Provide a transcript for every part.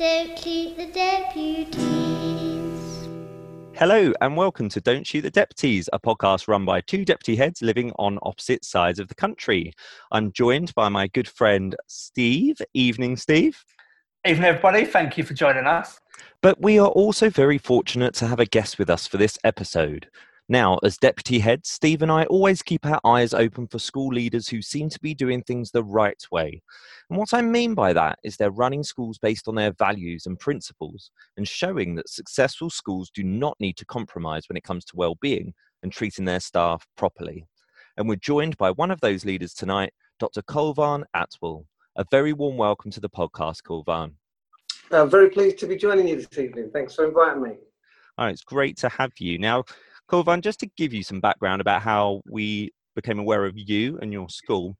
Don't shoot the deputies. Hello and welcome to Don't Shoot the Deputies, a podcast run by two deputy heads living on opposite sides of the country. I'm joined by my good friend Steve. Evening, Steve. Evening, everybody. Thank you for joining us. But we are also very fortunate to have a guest with us for this episode. Now, as deputy heads, Steve and I always keep our eyes open for school leaders who seem to be doing things the right way. And what I mean by that is they're running schools based on their values and principles and showing that successful schools do not need to compromise when it comes to well-being and treating their staff properly. And we're joined by one of those leaders tonight, Dr. Kulvarn Atwal. A very warm welcome to the podcast, Kulvan. I'm uh, very pleased to be joining you this evening. Thanks for inviting me. All right, it's great to have you. Now, Kulvarn, just to give you some background about how we became aware of you and your school,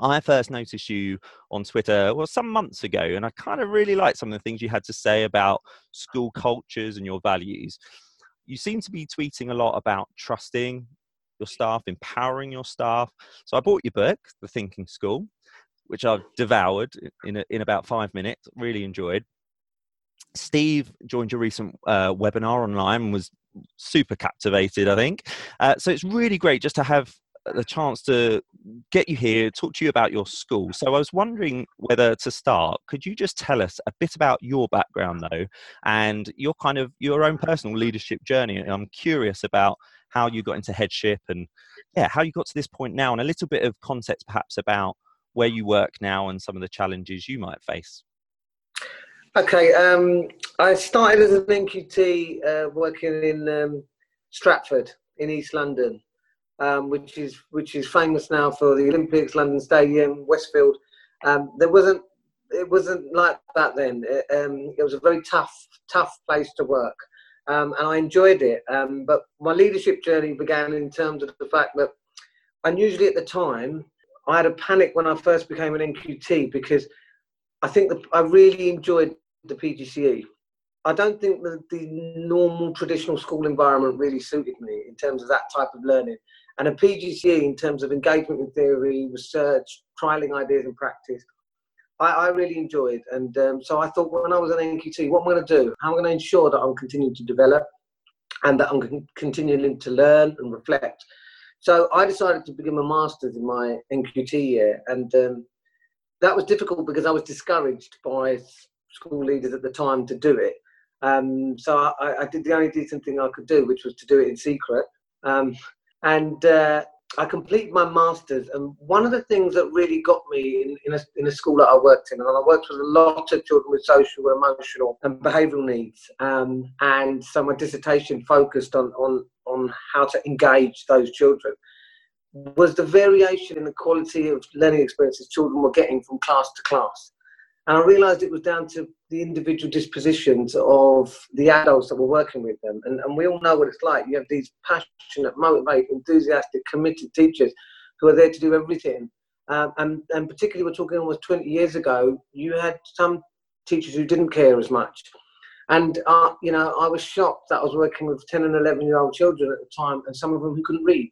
I first noticed you on Twitter, well, some months ago, and I kind of really liked some of the things you had to say about school cultures and your values. You seem to be tweeting a lot about trusting your staff, empowering your staff. So I bought your book, The Thinking School, which I've devoured in, a, in about five minutes, really enjoyed. Steve joined your recent uh, webinar online and was super captivated, I think. Uh, so it's really great just to have the chance to get you here, talk to you about your school. So I was wondering whether to start, could you just tell us a bit about your background though, and your kind of your own personal leadership journey? I'm curious about how you got into headship and yeah, how you got to this point now, and a little bit of context perhaps about where you work now and some of the challenges you might face. Okay, um, I started as an NQT uh, working in um, Stratford in East London, um, which is which is famous now for the Olympics, London Stadium, Westfield. Um, there wasn't it wasn't like that then. It, um, it, was a very tough tough place to work, um, and I enjoyed it. but my leadership journey began in terms of the fact that unusually at the time I had a panic when I first became an NQT because I think that I really enjoyed the PGCE. I don't think that the normal traditional school environment really suited me in terms of that type of learning. And a PGCE in terms of engagement in theory, research, trialing ideas in practice, I, I really enjoyed. And um, so I thought when I was an NQT, what am I going to do? How am I going to ensure that I'm continuing to develop and that I'm continuing to learn and reflect? So I decided to begin my master's in my NQT year. And um, that was difficult because I was discouraged by school leaders at the time to do it. Um, so I, I, did the only decent thing I could do, which was to do it in secret. Um, and uh, I completed my master's. And one of the things that really got me in, in, a, in a school that I worked in, and I worked with a lot of children with social, emotional, and behavioural needs. Um, and so my dissertation focused on, on, on how to engage those children was the variation in the quality of learning experiences children were getting from class to class. And I realized it was down to the individual dispositions of the adults that were working with them. And, and we all know what it's like. You have these passionate, motivated, enthusiastic, committed teachers who are there to do everything. Um, and, and particularly, we're talking almost 20 years ago, you had some teachers who didn't care as much. And, uh, you know, I was shocked that I was working with 10 and 11 year old children at the time, and some of them who couldn't read.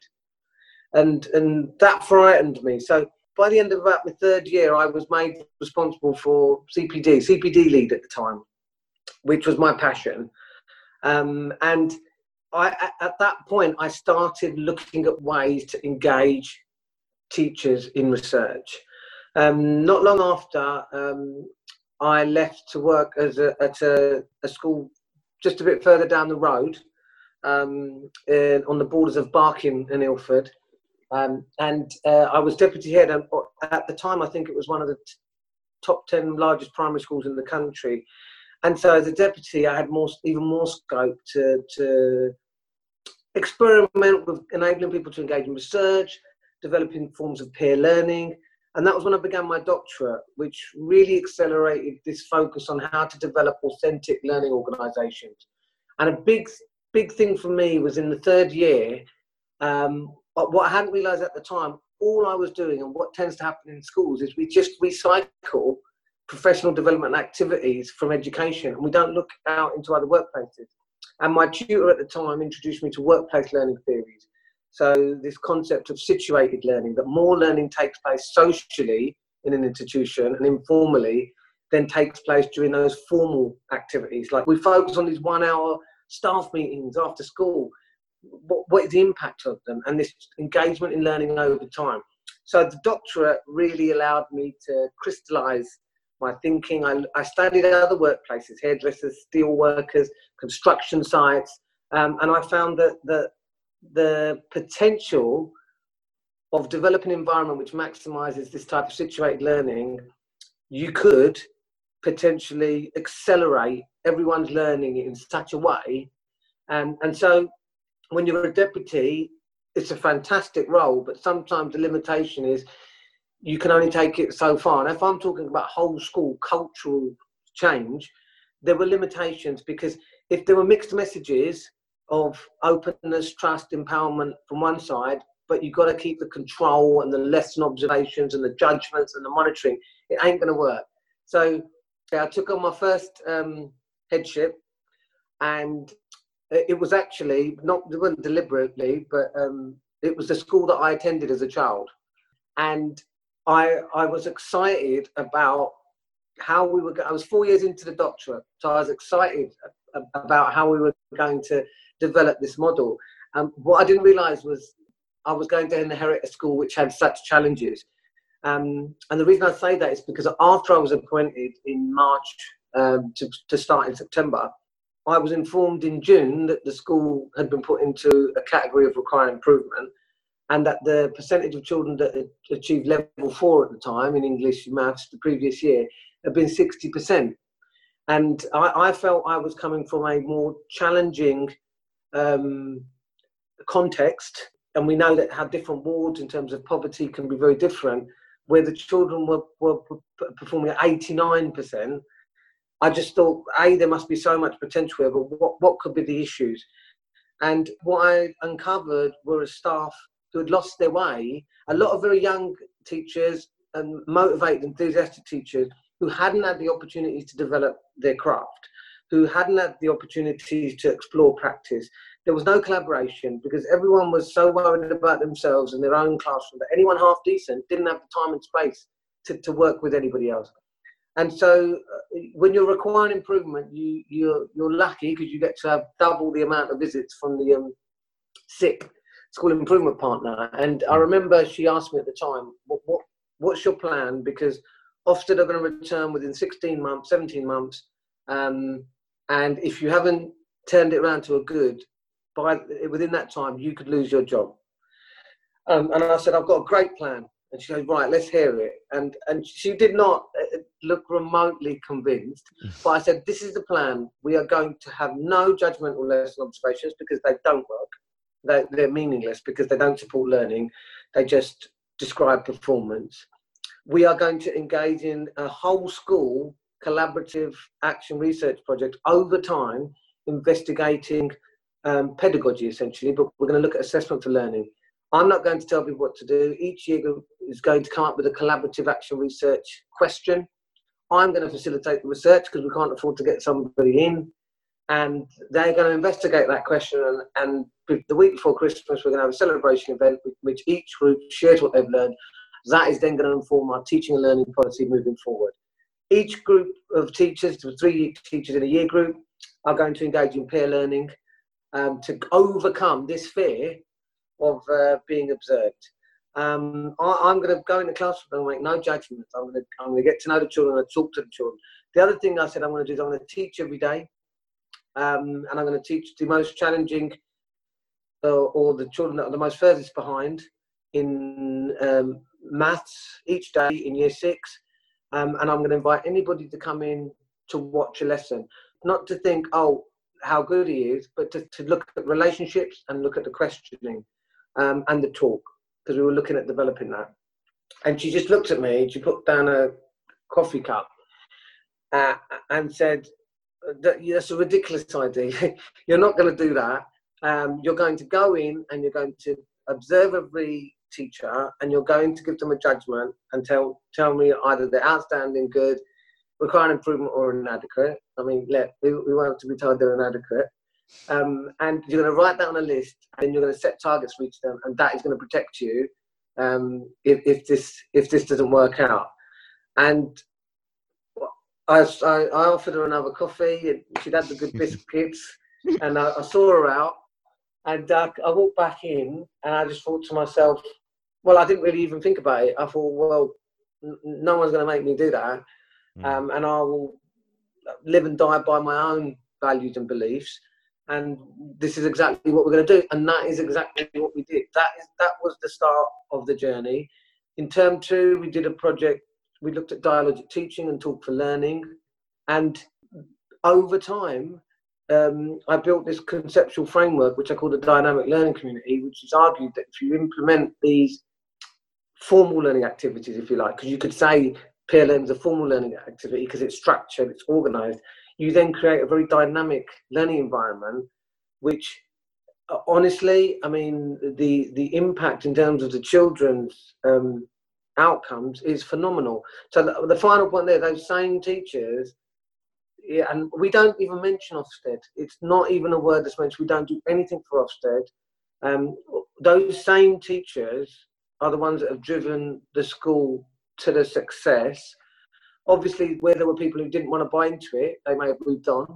And, and that frightened me. So by the end of about my third year, I was made responsible for CPD, CPD lead at the time, which was my passion. Um, and I, at that point, I started looking at ways to engage teachers in research. Um, not long after, um, I left to work as a, at a, a, school just a bit further down the road um, in, on the borders of Barking and Ilford. Um, and uh, I was deputy head, and at the time, I think it was one of the t- top 10 largest primary schools in the country. And so, as a deputy, I had more, even more scope to, to experiment with enabling people to engage in research, developing forms of peer learning. And that was when I began my doctorate, which really accelerated this focus on how to develop authentic learning organizations. And a big, big thing for me was in the third year, um, but what I hadn't realised at the time, all I was doing and what tends to happen in schools is we just recycle professional development activities from education and we don't look out into other workplaces. And my tutor at the time introduced me to workplace learning theories. So, this concept of situated learning, that more learning takes place socially in an institution and informally then takes place during those formal activities. Like we focus on these one hour staff meetings after school. What, what is the impact of them and this engagement in learning over time? So the doctorate really allowed me to crystallize my thinking. I, I studied other workplaces, hairdressers, steel workers, construction sites, um, and I found that the, the potential of developing an environment which maximizes this type of situated learning, you could potentially accelerate everyone's learning in such a way. And, and so when you're a deputy, it's a fantastic role, but sometimes the limitation is you can only take it so far. And if I'm talking about whole school cultural change, there were limitations because if there were mixed messages of openness, trust, empowerment from one side, but you've got to keep the control and the lesson observations and the judgments and the monitoring, it ain't going to work. So I took on my first um, headship and it was actually not it wasn't deliberately, but um, it was the school that I attended as a child, and I I was excited about how we were. I was four years into the doctorate, so I was excited about how we were going to develop this model. Um, what I didn't realise was I was going to inherit a school which had such challenges. Um, and the reason I say that is because after I was appointed in March um, to, to start in September, I was informed in June that the school had been put into a category of requiring improvement and that the percentage of children that achieved level four at the time in English maths the previous year had been 60%. And I, I felt I was coming from a more challenging um, context. And we know that how different wards in terms of poverty can be very different, where the children were, were performing at 89% I just thought, A, there must be so much potential here, but what, what could be the issues? And what I uncovered were a staff who had lost their way, a lot of very young teachers and motivated, enthusiastic teachers who hadn't had the opportunity to develop their craft, who hadn't had the opportunity to explore practice. There was no collaboration because everyone was so worried about themselves and their own classroom that anyone half decent didn't have the time and space to, to work with anybody else. And so, uh, when you're requiring improvement, you you're you're lucky because you get to have double the amount of visits from the um, SIP school improvement partner. And I remember she asked me at the time, "What, what what's your plan?" Because Ofsted are going to return within 16 months, 17 months, um, and if you haven't turned it around to a good, by within that time, you could lose your job. Um, and I said, I've got a great plan. And she goes, right, let's hear it. And and she did not uh, look remotely convinced. but I said, this is the plan. We are going to have no judgmental lesson observations because they don't work. They're, they're meaningless because they don't support learning. They just describe performance. We are going to engage in a whole school collaborative action research project over time, investigating um, pedagogy essentially, but we're going to look at assessment for learning. I'm not going to tell people what to do. Each year is going to come up with a collaborative action research question. I'm going to facilitate the research because we can't afford to get somebody in. And they're going to investigate that question. And, and the week before Christmas, we're going to have a celebration event which each group shares what they've learned. That is then going to inform our teaching and learning policy moving forward. Each group of teachers, three teachers in a year group, are going to engage in peer learning um, to overcome this fear of uh, being observed. Um, I, am going to go in the classroom and make no judgments. I'm going to I'm to get to know the children and talk to the children. The other thing I said I'm going to do is I'm going to teach every day, um, and I'm going to teach the most challenging uh, or the children that are the most furthest behind in um, maths each day in year six. Um, and I'm going to invite anybody to come in to watch a lesson, not to think, oh, how good he is, but to, to look at relationships and look at the questioning um, and the talk because we were looking at developing that. And she just looked at me. She put down a coffee cup uh, and said, "That's a ridiculous idea. you're not going to do that. Um, you're going to go in and you're going to observe every teacher and you're going to give them a judgment and tell tell me either they're outstanding, good, require improvement, or inadequate. I mean, let we, we want to be told they're inadequate. Um, and you're going to write that on a list, and you're going to set targets for each of them, and that is going to protect you um, if, if this if this doesn't work out. And I, I, I offered her another coffee, and she'd had the good biscuits, and I, I saw her out, and uh, I walked back in, and I just thought to myself, well, I didn't really even think about it. I thought, well, n- no one's going to make me do that, Mm. um, and I will live and die by my own values and beliefs. And this is exactly what we're going to do, and that is exactly what we did. That is that was the start of the journey. In term two, we did a project. We looked at dialogic teaching and talk for learning, and over time, um, I built this conceptual framework, which I call the dynamic learning community, which is argued that if you implement these formal learning activities, if you like, because you could say PLM is a formal learning activity because it's structured, it's organized, you then create a very dynamic learning environment, which uh, honestly, I mean, the, the impact in terms of the children's um, outcomes is phenomenal. So the, the final point there, those same teachers, yeah, and we don't even mention Ofsted. It's not even a word that's mentioned. We don't do anything for Ofsted. Um, those same teachers are the ones that have driven the school to the success. Obviously, where there were people who didn't want to buy into it, they may have moved on.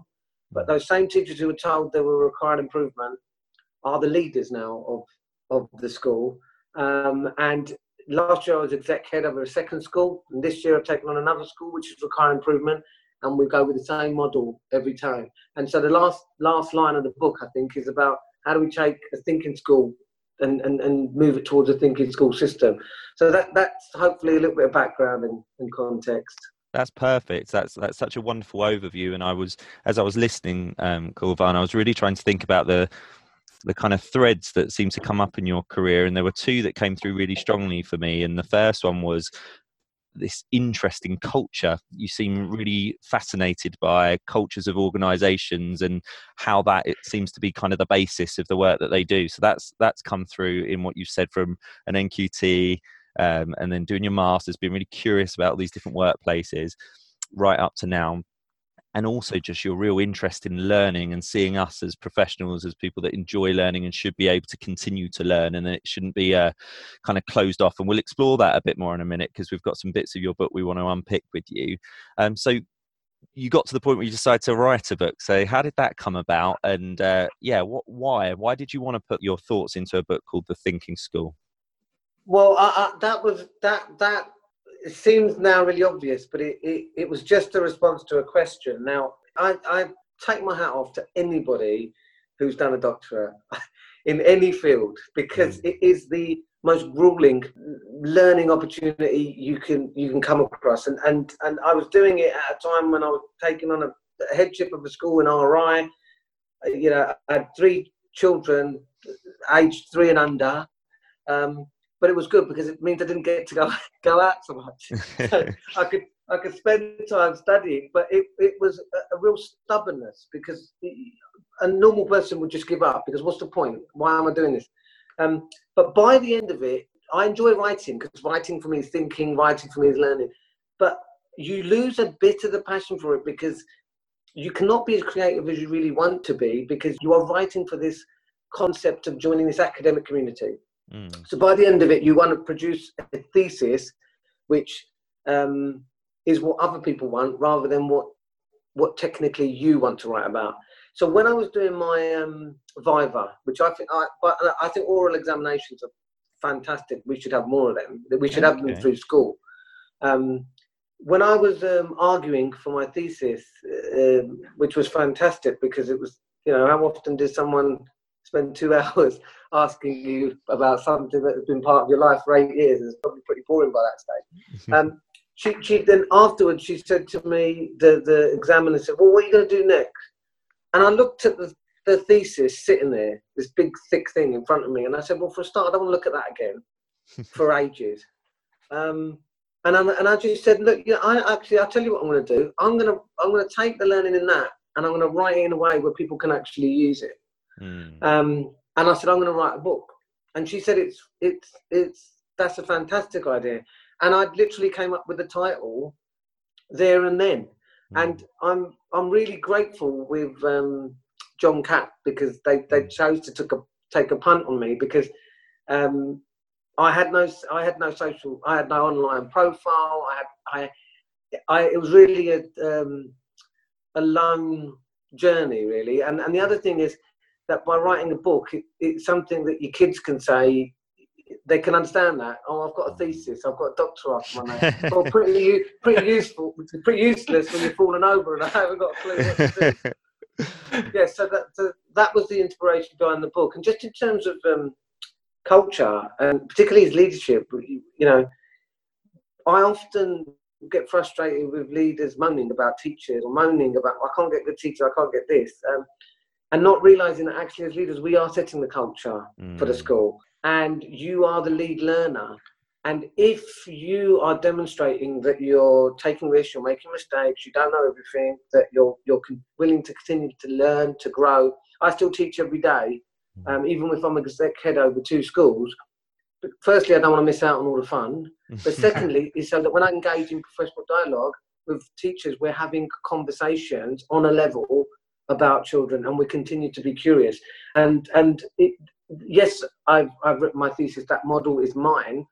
But those same teachers who were told they were required improvement are the leaders now of, of the school. Um, and last year I was exec head of a second school, and this year I've taken on another school which is require improvement, and we go with the same model every time. And so the last last line of the book I think is about how do we take a thinking school and, and, and move it towards a thinking school system. So that that's hopefully a little bit of background and, and context. That's perfect. That's that's such a wonderful overview. And I was, as I was listening, um, Kulvarn, I was really trying to think about the the kind of threads that seem to come up in your career. And there were two that came through really strongly for me. And the first one was this interesting culture. You seem really fascinated by cultures of organisations and how that it seems to be kind of the basis of the work that they do. So that's that's come through in what you've said from an NQT um, and then doing your masters, being really curious about these different workplaces, right up to now. And also just your real interest in learning and seeing us as professionals as people that enjoy learning and should be able to continue to learn, and it shouldn't be uh, kind of closed off. And we'll explore that a bit more in a minute because we've got some bits of your book we want to unpick with you. Um, so you got to the point where you decided to write a book. So how did that come about? And uh, yeah, what, why? Why did you want to put your thoughts into a book called The Thinking School? Well, I, I, that was that that it seems now really obvious, but it, it, it was just a response to a question. Now, I, I take my hat off to anybody who's done a doctorate in any field because it is the most grueling learning opportunity you can you can come across. And and and I was doing it at a time when I was taking on a headship of a school in RI. You know, I had three children, aged three and under. Um, but it was good because it means I didn't get to go go out so much. so I could I could spend time studying, but it, it was a, a real stubbornness because a normal person would just give up because what's the point? Why am I doing this? Um, but by the end of it, I enjoy writing because writing for me is thinking, writing for me is learning. But you lose a bit of the passion for it because you cannot be as creative as you really want to be because you are writing for this concept of joining this academic community. Mm. So by the end of it, you want to produce a thesis, which um, is what other people want, rather than what what technically you want to write about. So when I was doing my um, Viva, which I think I, but I think oral examinations are fantastic. We should have more of them. We should have them through school. Um, when I was um, arguing for my thesis, um which was fantastic because it was, you know, how often does someone spend two hours asking you about something that has been part of your life for eight years? It's probably pretty boring by that stage. Um, she, she then afterwards she said to me, the, the examiner said, "Well, what are you going to do next?" And I looked at the, the thesis sitting there, this big thick thing in front of me, and I said, "Well, for a start, I don't want to look at that again for ages." Um, and I, and I just said, "Look, you know, I actually, I'll tell you what I'm going to do. I'm going to I'm going to take the learning in that, and I'm going to write it in a way where people can actually use it." Mm. Um, and I said, I'm going to write a book. And she said, it's, it's, it's, that's a fantastic idea. And I literally came up with the title there and then. And I'm, I'm really grateful with um, John Catt because they, they chose to took a, take a punt on me because um, I had no, I had no social, I had no online profile. I had, I, I, it was really a, um, a long journey, really. And, and the other thing is that by writing a book, it, it's something that your kids can say, they can understand that. Oh, I've got a thesis. I've got a doctor after my name. well, pretty, pretty useful, pretty useless when you're falling over and I haven't got a clue what to do. yeah, so that, so that was the inspiration behind the book. And just in terms of um, culture and particularly his leadership, you, you know, I often get frustrated with leaders moaning about teachers or moaning about I can't get good teacher, I can't get this, um, and not realizing that actually as leaders we are setting the culture mm. for the mm. school, and you are the lead learner. And if you are demonstrating that you're taking risks, you're making mistakes, you don't know everything, that you're you're willing to continue to learn, to grow. I still teach every day, mm. um, even if I'm exec head over two schools firstly, I don't want to miss out on all the fun. But secondly, is so that when I engage in professional dialogue with teachers, we're having conversations on a level about children, and we continue to be curious. And and it, yes, I've I've written my thesis. That model is mine.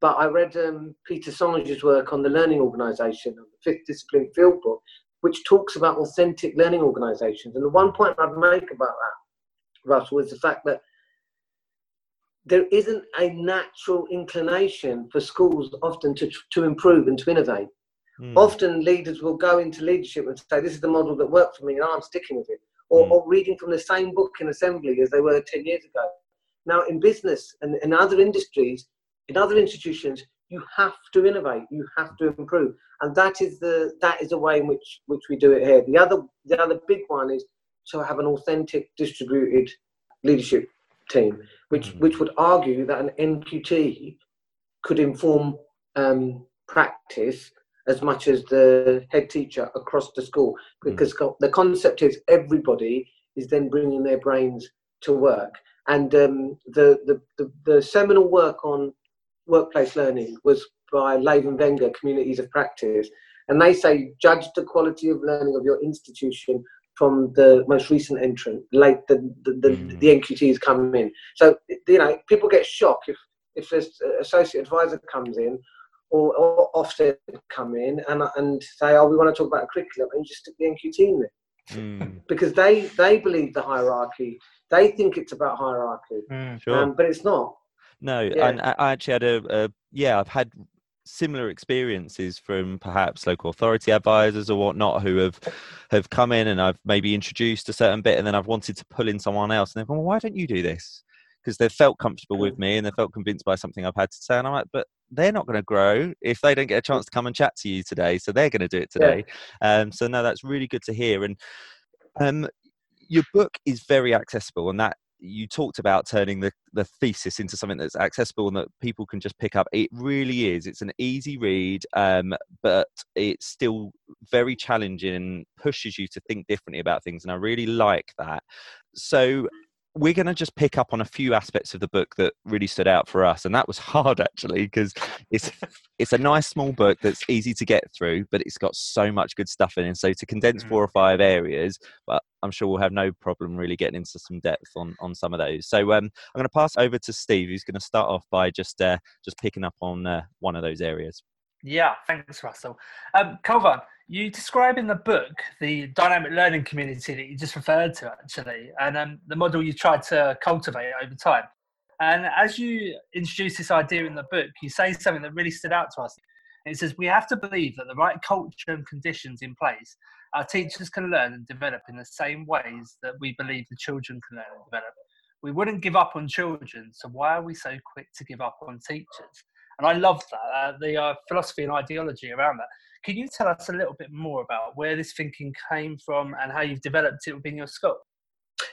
But I read um, Peter Senge's work on the learning organisation, of the fifth discipline field book, which talks about authentic learning organisations. And the one point I'd make about that, Russell, is the fact that there isn't a natural inclination for schools often to, to improve and to innovate. Mm. Often leaders will go into leadership and say, This is the model that worked for me and I'm sticking with it. Or, mm. or reading from the same book in assembly as they were 10 years ago. Now, in business and in other industries, in other institutions, you have to innovate, you have to improve. And that is the that is the way in which, which we do it here. The other the other big one is to have an authentic distributed leadership team, which mm-hmm. which would argue that an NQT could inform um, practice as much as the head teacher across the school, mm. because mm-hmm. the concept is everybody is then bringing their brains to work. And um, the, the, the, the seminal work on workplace learning was by Lave and Wenger, Communities of Practice. And they say, judge the quality of learning of your institution from the most recent entrant, late the the, the, mm. the NQTs come in. So you know, people get shocked if if this associate advisor comes in or, or Ofsted come in and and say, oh, we want to talk about a curriculum, and just stick the NQT in there. Mm. because they they believe the hierarchy. They think it's about hierarchy, mm, sure. um, but it's not. No, yeah. and I actually had a, a yeah, I've had similar experiences from perhaps local authority advisors or whatnot who have have come in and I've maybe introduced a certain bit and then I've wanted to pull in someone else and they've gone, well, why don't you do this? Because they've felt comfortable with me and they felt convinced by something I've had to say. And I'm like, but they're not going to grow if they don't get a chance to come and chat to you today. So they're going to do it today. Yeah. Um, so no, that's really good to hear. And um, your book is very accessible and that you talked about turning the, the thesis into something that's accessible and that people can just pick up. It really is. It's an easy read, um, but it's still very challenging and pushes you to think differently about things. And I really like that. So we're going to just pick up on a few aspects of the book that really stood out for us and that was hard actually because it's it's a nice small book that's easy to get through but it's got so much good stuff in it. So to condense four or five areas but i'm sure we'll have no problem really getting into some depth on on some of those. So um, i'm going to pass over to steve who's going to start off by just uh, just picking up on uh, one of those areas yeah thanks russell um, Kovan, you describe in the book the dynamic learning community that you just referred to, actually, and um, the model you tried to cultivate over time. And as you introduce this idea in the book, you say something that really stood out to us. It says, We have to believe that the right culture and conditions in place, our teachers can learn and develop in the same ways that we believe the children can learn and develop. We wouldn't give up on children, so why are we so quick to give up on teachers? And I love that, uh, the uh, philosophy and ideology around that. Can you tell us a little bit more about where this thinking came from and how you've developed it within your school?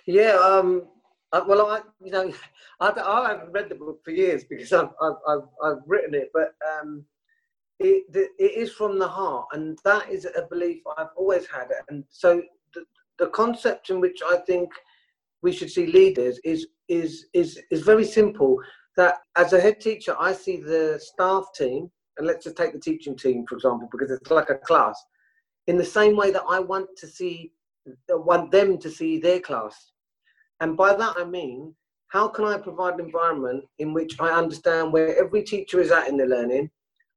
Yeah, um, well, I, you know, I, I, haven't read the book for years because I've, I've, I've, I've written it, but um, it, it is from the heart, and that is a belief I've always had. And so the, the concept in which I think we should see leaders is is is is very simple. That as a head teacher, I see the staff team and let's just take the teaching team for example because it's like a class in the same way that i want to see want them to see their class and by that i mean how can i provide an environment in which i understand where every teacher is at in their learning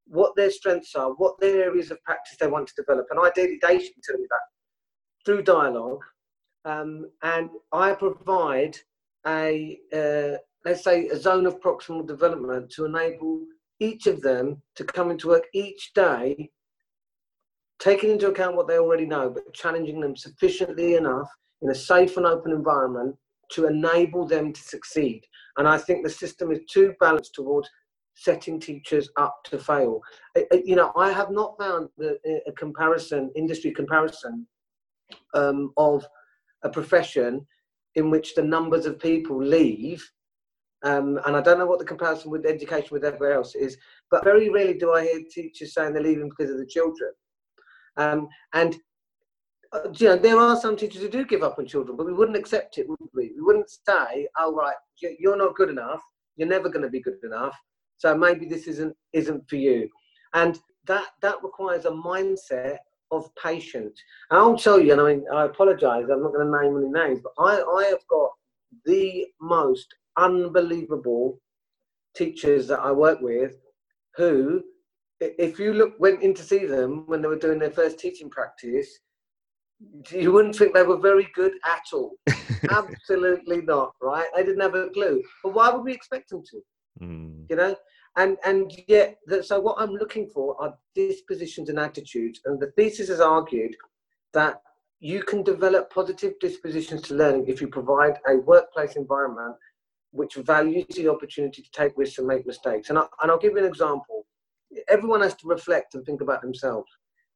what their strengths are, what their areas of practice they want to develop, and ideally they should tell me that through dialogue. Um, and I provide a uh, let's say a zone of proximal development to enable each of them to come into work each day, taking into account what they already know, but challenging them sufficiently enough in a safe and open environment to enable them to succeed. And I think the system is too balanced towards setting teachers up to fail. You know, I have not found a comparison, industry comparison, um, of a profession in which the numbers of people leave. Um, and I don't know what the comparison with education with everywhere else is, but very rarely do I hear teachers saying they're leaving because of the children. Um, and uh, you know, there are some teachers who do give up on children, but we wouldn't accept it, would we? We wouldn't say, "Oh, right, you're not good enough. You're never going to be good enough. So maybe this isn't isn't for you." And that that requires a mindset of patience. And I'll tell you, and I mean, I apologise. I'm not going to name any names, but I I have got the most unbelievable teachers that I work with who if you look went in to see them when they were doing their first teaching practice you wouldn't think they were very good at all. Absolutely not, right? They didn't have a clue. But why would we expect them to? Mm. You know? And and yet, so what I'm looking for are dispositions and attitudes. And the thesis has argued that you can develop positive dispositions to learning if you provide a workplace environment which values the opportunity to take risks and make mistakes. And, I, and I'll give you an example. Everyone has to reflect and think about themselves.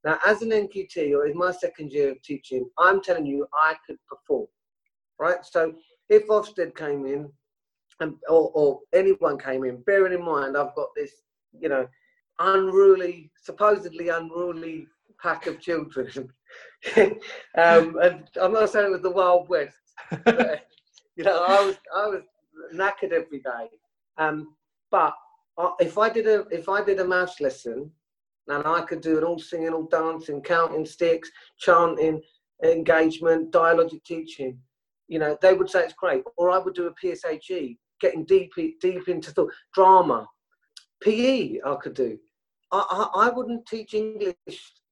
Now, as an NQT or in my second year of teaching, I'm telling you I could perform, right? So if Ofsted came in, and, or, or anyone came in, bearing in mind I've got this, you know, unruly, supposedly unruly pack of children. um, and I'm not saying it was the Wild West. But, you know, I was I was knackered every day. Um, but if I did a if I did a maths lesson and I could do it all singing, all dancing, counting sticks, chanting, engagement, dialogic teaching. You know, they would say it's great. Or I would do a PSHE, getting deep, deep into thought, drama, PE. I could do. I, I, I wouldn't teach English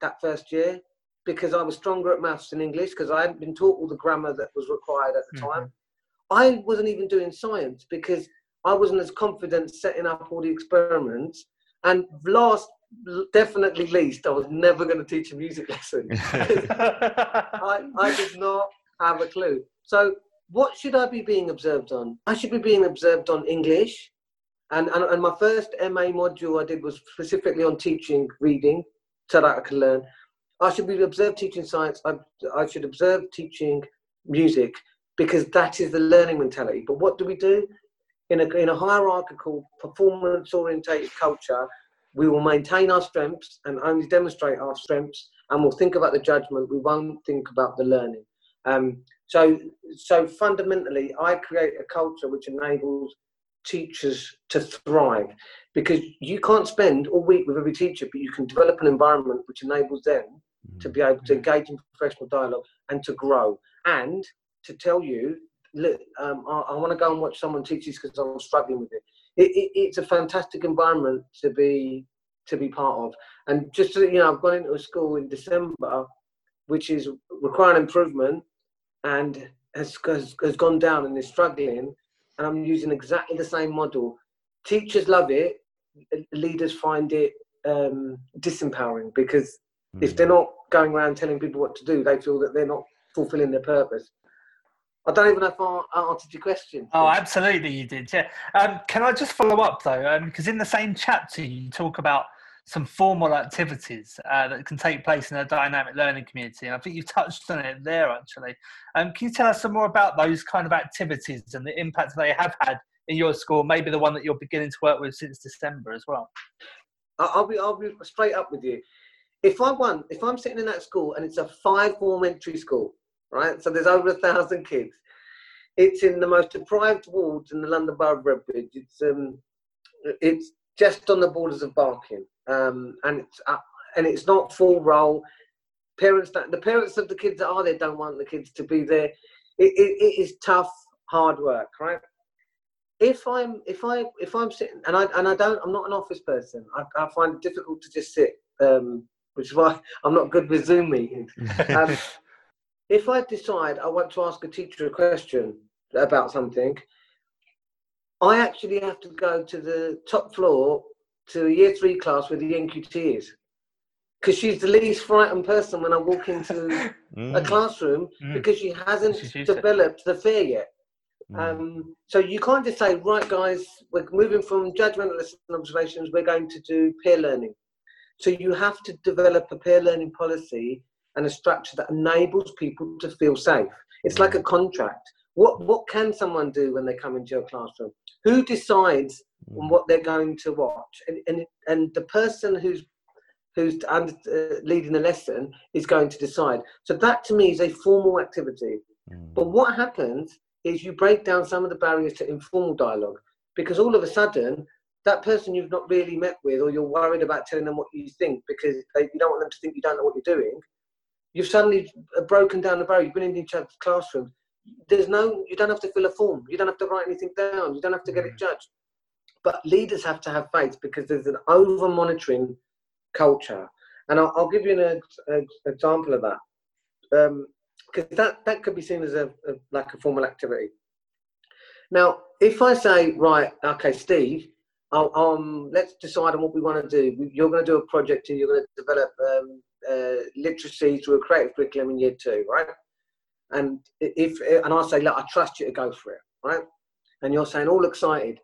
that first year because I was stronger at maths than English because I hadn't been taught all the grammar that was required at the mm-hmm. time. I wasn't even doing science because I wasn't as confident setting up all the experiments. And last definitely least, I was never going to teach a music lesson. I, I did not have a clue. So, what should I be being observed on? I should be being observed on English. And, and, and my first MA module I did was specifically on teaching reading so that I could learn. I should be observed teaching science. I, I should observe teaching music because that is the learning mentality. But what do we do? In a, in a hierarchical, performance orientated culture, we will maintain our strengths and only demonstrate our strengths and we'll think about the judgment we won't think about the learning um, so so fundamentally i create a culture which enables teachers to thrive because you can't spend all week with every teacher but you can develop an environment which enables them to be able to mm-hmm. engage in professional dialogue and to grow and to tell you look um, I, I want to go and watch someone teach this because i'm struggling with it it, it, it's a fantastic environment to be to be part of. And just you know, I've gone into a school in December, which is requiring improvement, and has, has, has gone down and is struggling. And I'm using exactly the same model. Teachers love it. Leaders find it um, disempowering because mm. if they're not going around telling people what to do, they feel that they're not fulfilling their purpose. I don't even know if I answered your question. Oh, absolutely, you did. Yeah. Um, can I just follow up though? Because um, in the same chapter, you talk about some formal activities uh, that can take place in a dynamic learning community, and I think you touched on it there actually. Um, can you tell us some more about those kind of activities and the impact they have had in your school? Maybe the one that you're beginning to work with since December as well. I'll be I'll be straight up with you. If I want, if I'm sitting in that school and it's a five form entry school, right? So there's over a thousand kids. It's in the most deprived wards in the London Borough of Redbridge. It's um, it's just on the borders of Barking, um, and it's uh, and it's not full roll. Parents, that, the parents of the kids that are there don't want the kids to be there. It, it, it is tough, hard work, right? if I'm if I if I'm sitting and I and I don't I'm not an office person. I, I find it difficult to just sit, um, which is why I'm not good with Zoom meetings. Um, if I decide I want to ask a teacher a question about something, I actually have to go to the top floor to a year three class with the NQT is. Because she's the least frightened person when I walk into a Mm, classroom Mm. because she hasn't used to it. developed the fear yet. mm, Um, so you can't just say, right, guys, we're moving from judgmental lessons and observations, we're going to do peer learning. So you have to develop a peer learning policy and a structure that enables people to feel safe. It's like a contract. What what can someone do when they come into your classroom? Who decides on mm, what they're going to watch? And and, and the person who's who's under, uh, leading the lesson is going to decide. So that to me is a formal activity. mm, But what happens is you break down some of the barriers to informal dialogue because all of a sudden, that person you've not really met with, or you're worried about telling them what you think because they, you don't want them to think you don't know what you're doing, you've suddenly uh, broken down the barrier. You've been in each other's classroom. There's no, you don't have to fill a form. You don't have to write anything down. You don't have to get it judged. But leaders have to have faith because there's an over monitoring culture. And I'll, I'll give you an ex- example of that. Um, because that, that could be seen as a, a like a formal activity. Now, if I say, right, okay, Steve, I'll, um, let's decide on what we want to do. You're going to do a project and you're going to develop um, uh, literacy through a creative curriculum in year two, right? And if and I say, look, I trust you to go for it, right? And you're saying all excited.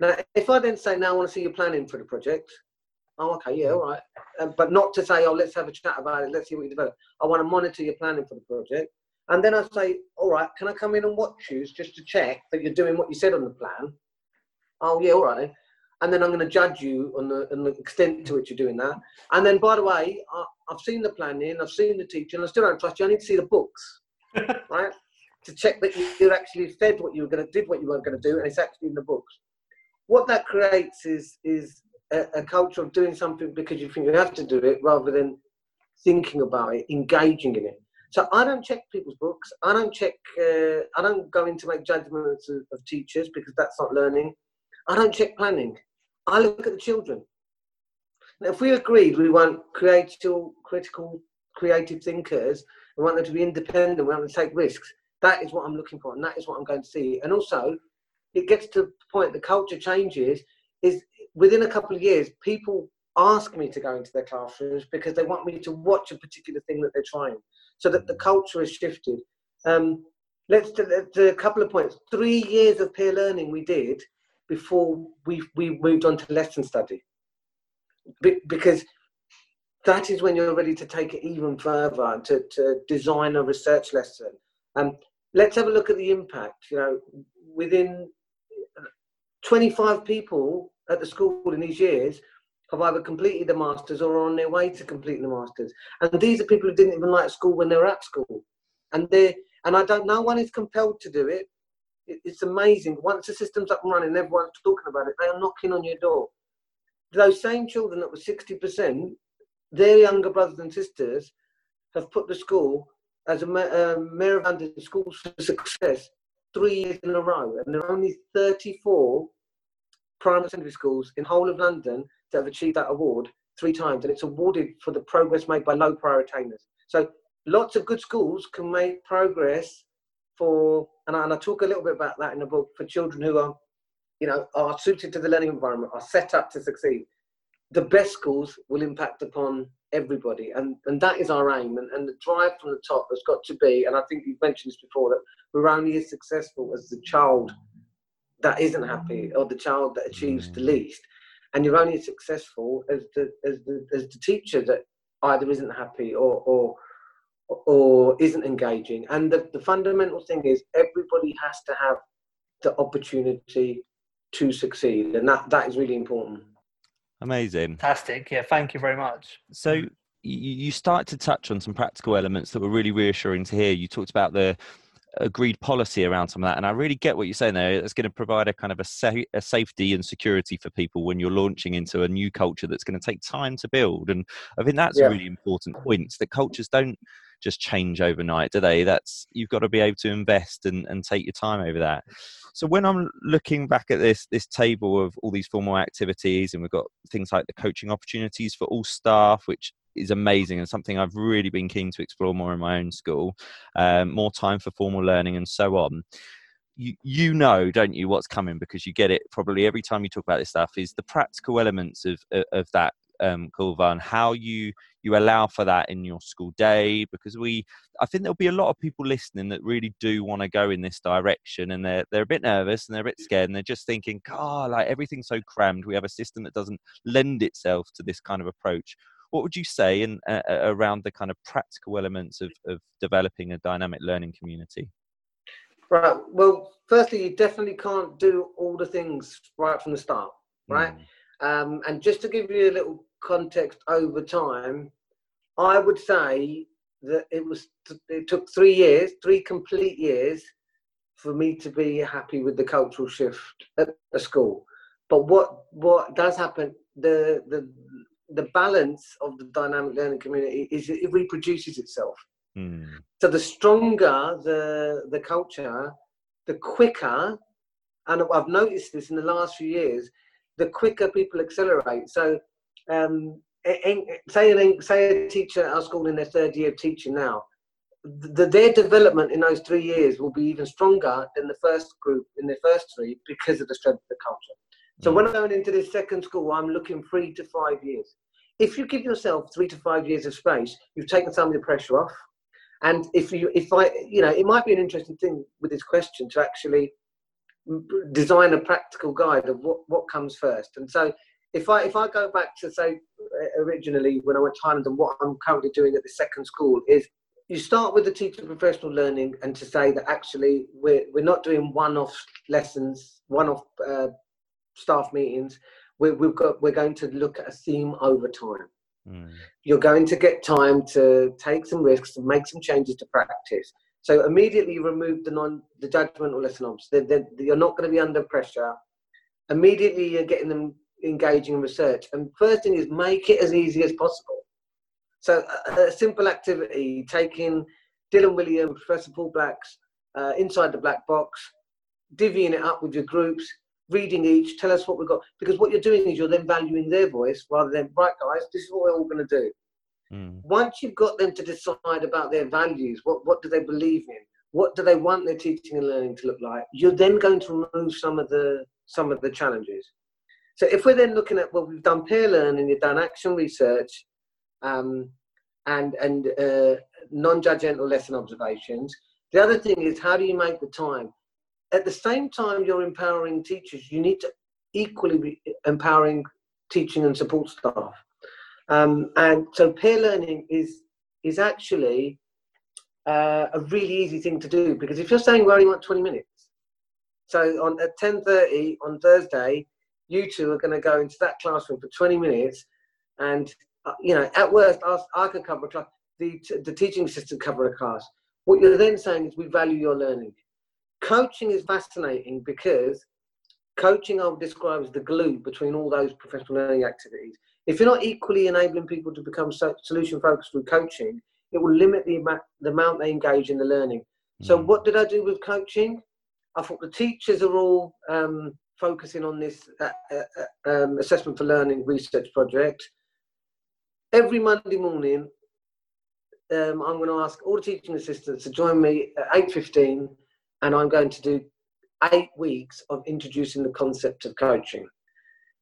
Now, if I then say, now I want to see your planning for the project, oh, okay, yeah, all right. Um, but not to say, oh, let's have a chat about it, let's see what you develop. I want to monitor your planning for the project. And then I say, all right, can I come in and watch you just to check that you're doing what you said on the plan? Oh, yeah, all right. And then I'm going to judge you on the, on the extent to which you're doing that. And then, by the way, I, I've seen the planning, I've seen the teaching, I still don't trust you. I need to see the books, right? To check that you, you actually said what you were going to, did what you weren't going to do, and it's actually in the books. What that creates is is a, a culture of doing something because you think you have to do it, rather than thinking about it, engaging in it. So I don't check people's books. I don't check. Uh, I don't go in to make judgments of, of teachers because that's not learning. I don't check planning. I look at the children. Now, if we agreed we want creative, critical, creative thinkers, we want them to be independent, we want them to take risks. That is what I'm looking for, and that is what I'm going to see. And also, it gets to the point the culture changes. Is within a couple of years, people ask me to go into their classrooms because they want me to watch a particular thing that they're trying, so that the culture has shifted. Um, let's do, let's do a couple of points. Three years of peer learning we did before we we moved on to lesson study, Be- because that is when you're ready to take it even further to, to design a research lesson. And let's have a look at the impact. You know, within uh, 25 people at the school in these years have either completed the masters or are on their way to completing the masters. And these are people who didn't even like school when they were at school. And they and I don't no one is compelled to do it. It. It's amazing. Once the system's up and running, everyone's talking about it, they are knocking on your door. Those same children that were 60%, their younger brothers and sisters have put the school as a uh, mayor of London schools for success three years in a row. And there are only 34 primary secondary schools in whole of London that have achieved that award three times, and it's awarded for the progress made by low prior attainers. So lots of good schools can make progress for, and I, and I talk a little bit about that in the book for children who are, you know, are suited to the learning environment, are set up to succeed. The best schools will impact upon everybody, and and that is our aim. And, and the drive from the top has got to be, and I think you've mentioned this before, that we're only as successful as the child that isn't happy or the child that achieves the least and you're only as successful as the as the, as the teacher that either isn't happy or or or isn't engaging and the, the fundamental thing is everybody has to have the opportunity to succeed and that that is really important Amazing. Fantastic. Yeah, thank you very much. So you, you started to touch on some practical elements that were really reassuring to hear. You talked about the agreed policy around some of that. And I really get what you're saying there. It's going to provide a kind of a, sa- a safety and security for people when you're launching into a new culture that's going to take time to build. And I think that's yeah. a really important point that cultures don't just change overnight, do they? That's you've got to be able to invest and, and take your time over that. So when I'm looking back at this this table of all these formal activities, and we've got things like the coaching opportunities for all staff, which is amazing and something I've really been keen to explore more in my own school. Um, more time for formal learning and so on. You, you know, don't you, what's coming because you get it probably every time you talk about this stuff is the practical elements of, of, of that um, how you you allow for that in your school day because we I think there'll be a lot of people listening that really do want to go in this direction and they're they're a bit nervous and they're a bit scared and they're just thinking, God, like everything's so crammed. We have a system that doesn't lend itself to this kind of approach what would you say in, uh, around the kind of practical elements of, of developing a dynamic learning community? Right. Well, firstly, you definitely can't do all the things right from the start, right? Mm. Um, and just to give you a little context over time, I would say that it was it took three years, three complete years, for me to be happy with the cultural shift at the school. But what what does happen? The the the balance of the dynamic learning community is it reproduces itself. Mm. So the stronger the the culture, the quicker, and I've noticed this in the last few years, the quicker people accelerate. So, um, say, an, say a teacher at our school in their third year of teaching now, the, their development in those three years will be even stronger than the first group in their first three because of the strength of the culture. So mm. when I'm going into this second school, I'm looking three to five years. If you give yourself three to five years of space, you've taken some of the pressure off. And if you, if I, you know, it might be an interesting thing with this question to actually design a practical guide of what, what comes first. And so, if I if I go back to say originally when I went to Highland and what I'm currently doing at the second school is you start with the teacher professional learning and to say that actually we're, we're not doing one-off lessons, one-off uh, staff meetings. We, we've got, we're going to look at a theme over time. Mm. You're going to get time to take some risks and make some changes to practice. So immediately remove the non the judgmental lesson ops. They're, they're, you're not going to be under pressure. Immediately you're getting them engaging in research. And first thing is make it as easy as possible. So a, a simple activity, taking Dylan Wiliam's, Professor Paul Black's uh, Inside the Black Box, divvying it up with your groups, reading each, tell us what we've got. Because what you're doing is you're then valuing their voice rather than, right, guys, this is what we're all going to do. Mm. Once you've got them to decide about their values, what, what do they believe in? What do they want their teaching and learning to look like? You're then going to remove some of the some of the challenges. So if we're then looking at well, we've done peer learning, you've done action research, um, and and uh, non-judgmental lesson observations. The other thing is how do you make the time? At the same time you're empowering teachers, you need to equally be empowering teaching and support staff. Um, and so peer learning is is actually uh, a really easy thing to do because if you're saying we only want 20 minutes, so on at 10:30 on Thursday, you two are going to go into that classroom for 20 minutes, and uh, you know at worst I, I could cover a class, the the teaching assistant cover a class. What you're then saying is we value your learning coaching is fascinating because coaching I would describe as the glue between all those professional learning activities. If you're not equally enabling people to become solution focused through coaching, it will limit the amount, the amount they engage in the learning. Mm. So, what did I do with coaching? I thought the teachers are all um, focusing on this uh, uh, uh um, assessment for learning research project. Every Monday morning, um, I'm going to ask all the teaching assistants to join me at 8.15 and I'm going to do eight weeks of introducing the concept of coaching.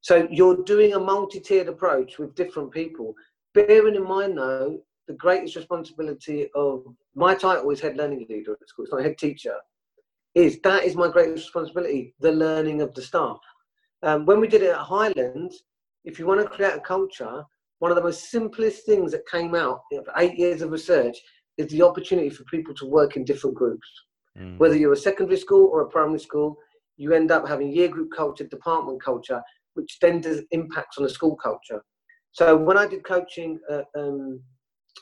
So you're doing a multi-tiered approach with different people. Bearing in mind though, the greatest responsibility of my title is head learning leader at school, it's not head teacher, is that is my greatest responsibility, the learning of the staff. Um, when we did it at Highlands, if you want to create a culture, one of the most simplest things that came out of eight years of research is the opportunity for people to work in different groups. Mm. Whether you're a secondary school or a primary school, you end up having year group culture, department culture, which then does impacts on the school culture. So when I did coaching at, um,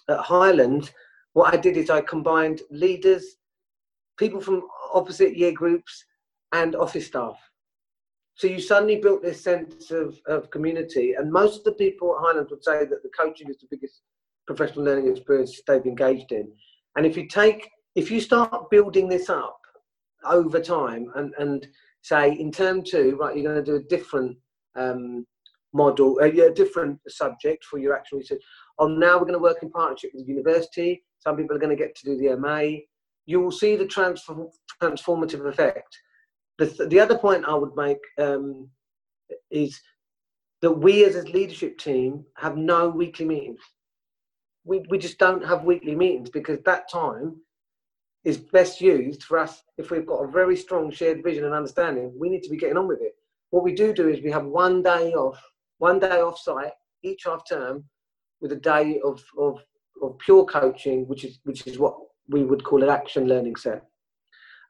at Highland, what I did is I combined leaders, people from opposite year groups, and office staff. So you suddenly built this sense of, of community. And most of the people at Highlands would say that the coaching is the biggest professional learning experience they've engaged in. And if you take, if you start building this up over time and, and say in term two, right, you're going to do a different um, model, a, a different subject for your actual research. Oh, now we're going to work in partnership with the university. Some people are going to get to do the MA. You will see the transform, transformative effect. The, th- the other point I would make um, is that we as a leadership team have no weekly meetings. We, we just don't have weekly meetings because that time is best used for us if we've got a very strong shared vision and understanding. We need to be getting on with it. What we do do is we have one day off, one day off site each half term with a day of, of, of pure coaching, which is, which is what we would call an action learning set,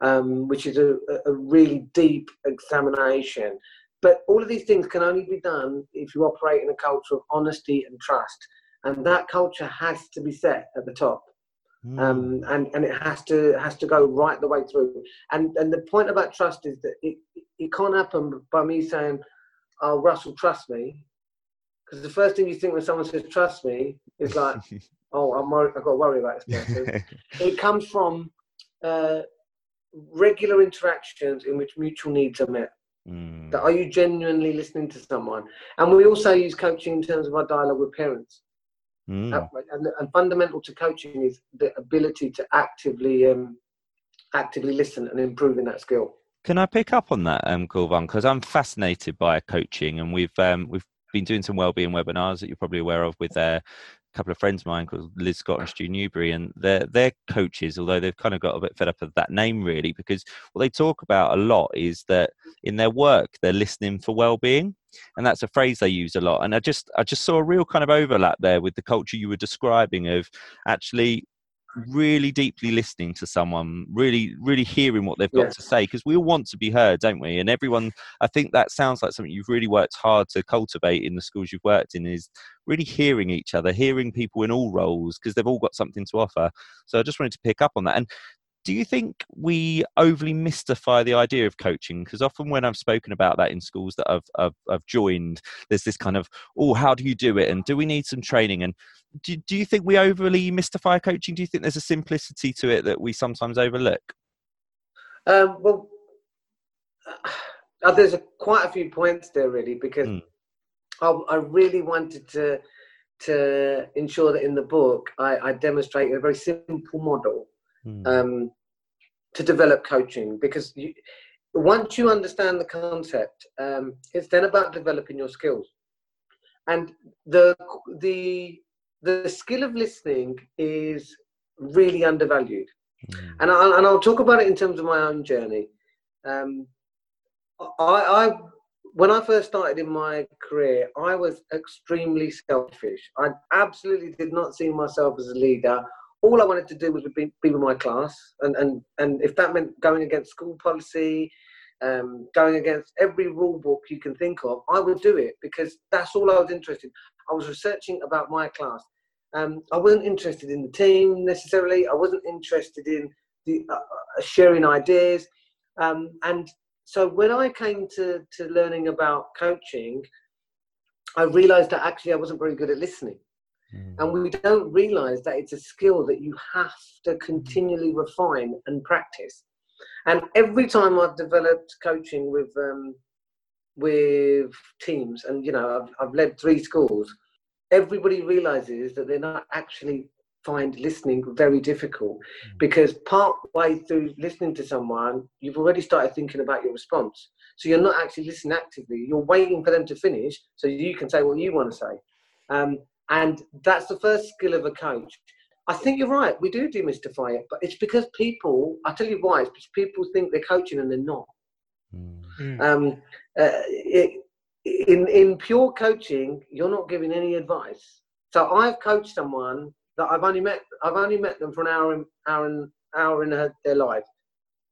um, which is a, a really deep examination. But all of these things can only be done if you operate in a culture of honesty and trust. And that culture has to be set at the top. Mm. Um, and and it has to has to go right the way through. And and the point about trust is that it it can't happen by me saying, "Oh, Russell, trust me," because the first thing you think when someone says "trust me" is like, "Oh, I'm worried, I've got to worry about this person." it comes from uh, regular interactions in which mutual needs are met. Mm. That are you genuinely listening to someone? And we also use coaching in terms of our dialogue with parents. Mm. And, and, fundamental to coaching is the ability to actively um, actively listen and improving that skill. Can I pick up on that, um? Because I'm fascinated by coaching, and we've um, we've been doing some wellbeing webinars that you're probably aware of with uh, couple of friends of mine called Liz Scott and Stu Newbury, and they're they're coaches, although they've kind of got a bit fed up of that name really, because what they talk about a lot is that in their work they're listening for well-being, and that's a phrase they use a lot. And I just I just saw a real kind of overlap there with the culture you were describing of actually really deeply listening to someone, really, really hearing what they've got yeah. to say, because we all want to be heard, don't we? And everyone, I think that sounds like something you've really worked hard to cultivate in the schools you've worked in is really hearing each other, hearing people in all roles, because they've all got something to offer. So I just wanted to pick up on that. And do you think we overly mystify the idea of coaching? Because often when I've spoken about that in schools that I've, I've, I've, joined, there's this kind of, oh, how do you do it? And do we need some training? And do, do you think we overly mystify coaching? Do you think there's a simplicity to it that we sometimes overlook? Um, well, uh, there's a, quite a few points there, really, because mm. I, I, really wanted to to ensure that in the book I, I demonstrate a very simple model mm. um, to develop coaching because you, once you understand the concept, um, it's then about developing your skills. And the the the skill of listening is really undervalued. Mm. And I'll, and I'll talk about it in terms of my own journey. Um, I, I when I first started in my career, I was extremely selfish. I absolutely did not see myself as a leader all I wanted to do was be, be with my class, and, and, and if that meant going against school policy, um, going against every rule book you can think of, I would do it because that's all I was interested. in. I was researching about my class. Um, I wasn't interested in the team necessarily. I wasn't interested in the uh, uh sharing ideas. Um, and so when I came to, to learning about coaching, I realized that actually I wasn't very good at listening. Mm. And we don't realize that it's a skill that you have to continually refine and practice. And every time I've developed coaching with um, with teams, and you know, I've, I've led three schools, everybody realizes that they're not actually find listening very difficult mm. because part way through listening to someone, you've already started thinking about your response. So you're not actually listening actively. You're waiting for them to finish so you can say what you want to say. Um, and that's the first skill of a coach. I think you're right. We do demystify it, but it's because people. I tell you why. It's because people think they're coaching and they're not. Mm. Um, uh, it, in in pure coaching, you're not giving any advice. So I've coached someone that I've only met. I've only met them for an hour, in, hour, and hour in her, their life,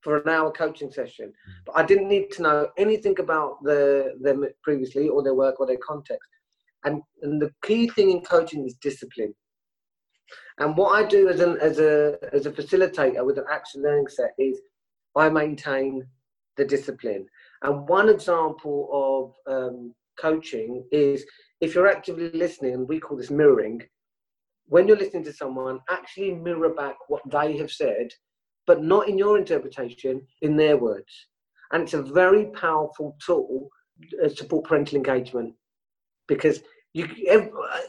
for an hour coaching session. Hmm. But I didn't need to know anything about the, them previously or their work or their context. And, and the key thing in coaching is discipline. And what I do as an as a as a facilitator with an action learning set is I maintain the discipline. And one example of um, coaching is if you're actively listening, and we call this mirroring. When you're listening to someone, actually mirror back what they have said, but not in your interpretation, in their words. And it's a very powerful tool uh, to support parental engagement because you,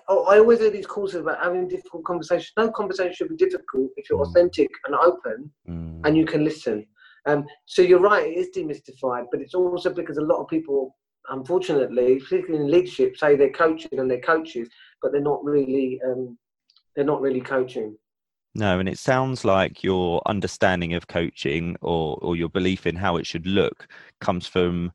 I always hear these calls about having difficult conversations. No conversation should be difficult if you're mm. authentic and open mm. and you can listen. Um, so you're right, it is demystified, but it's also because a lot of people, unfortunately, particularly in leadership, say they're coaching and they're coaches, but they're not really, um, they're not really coaching. No, and it sounds like your understanding of coaching or, or your belief in how it should look comes from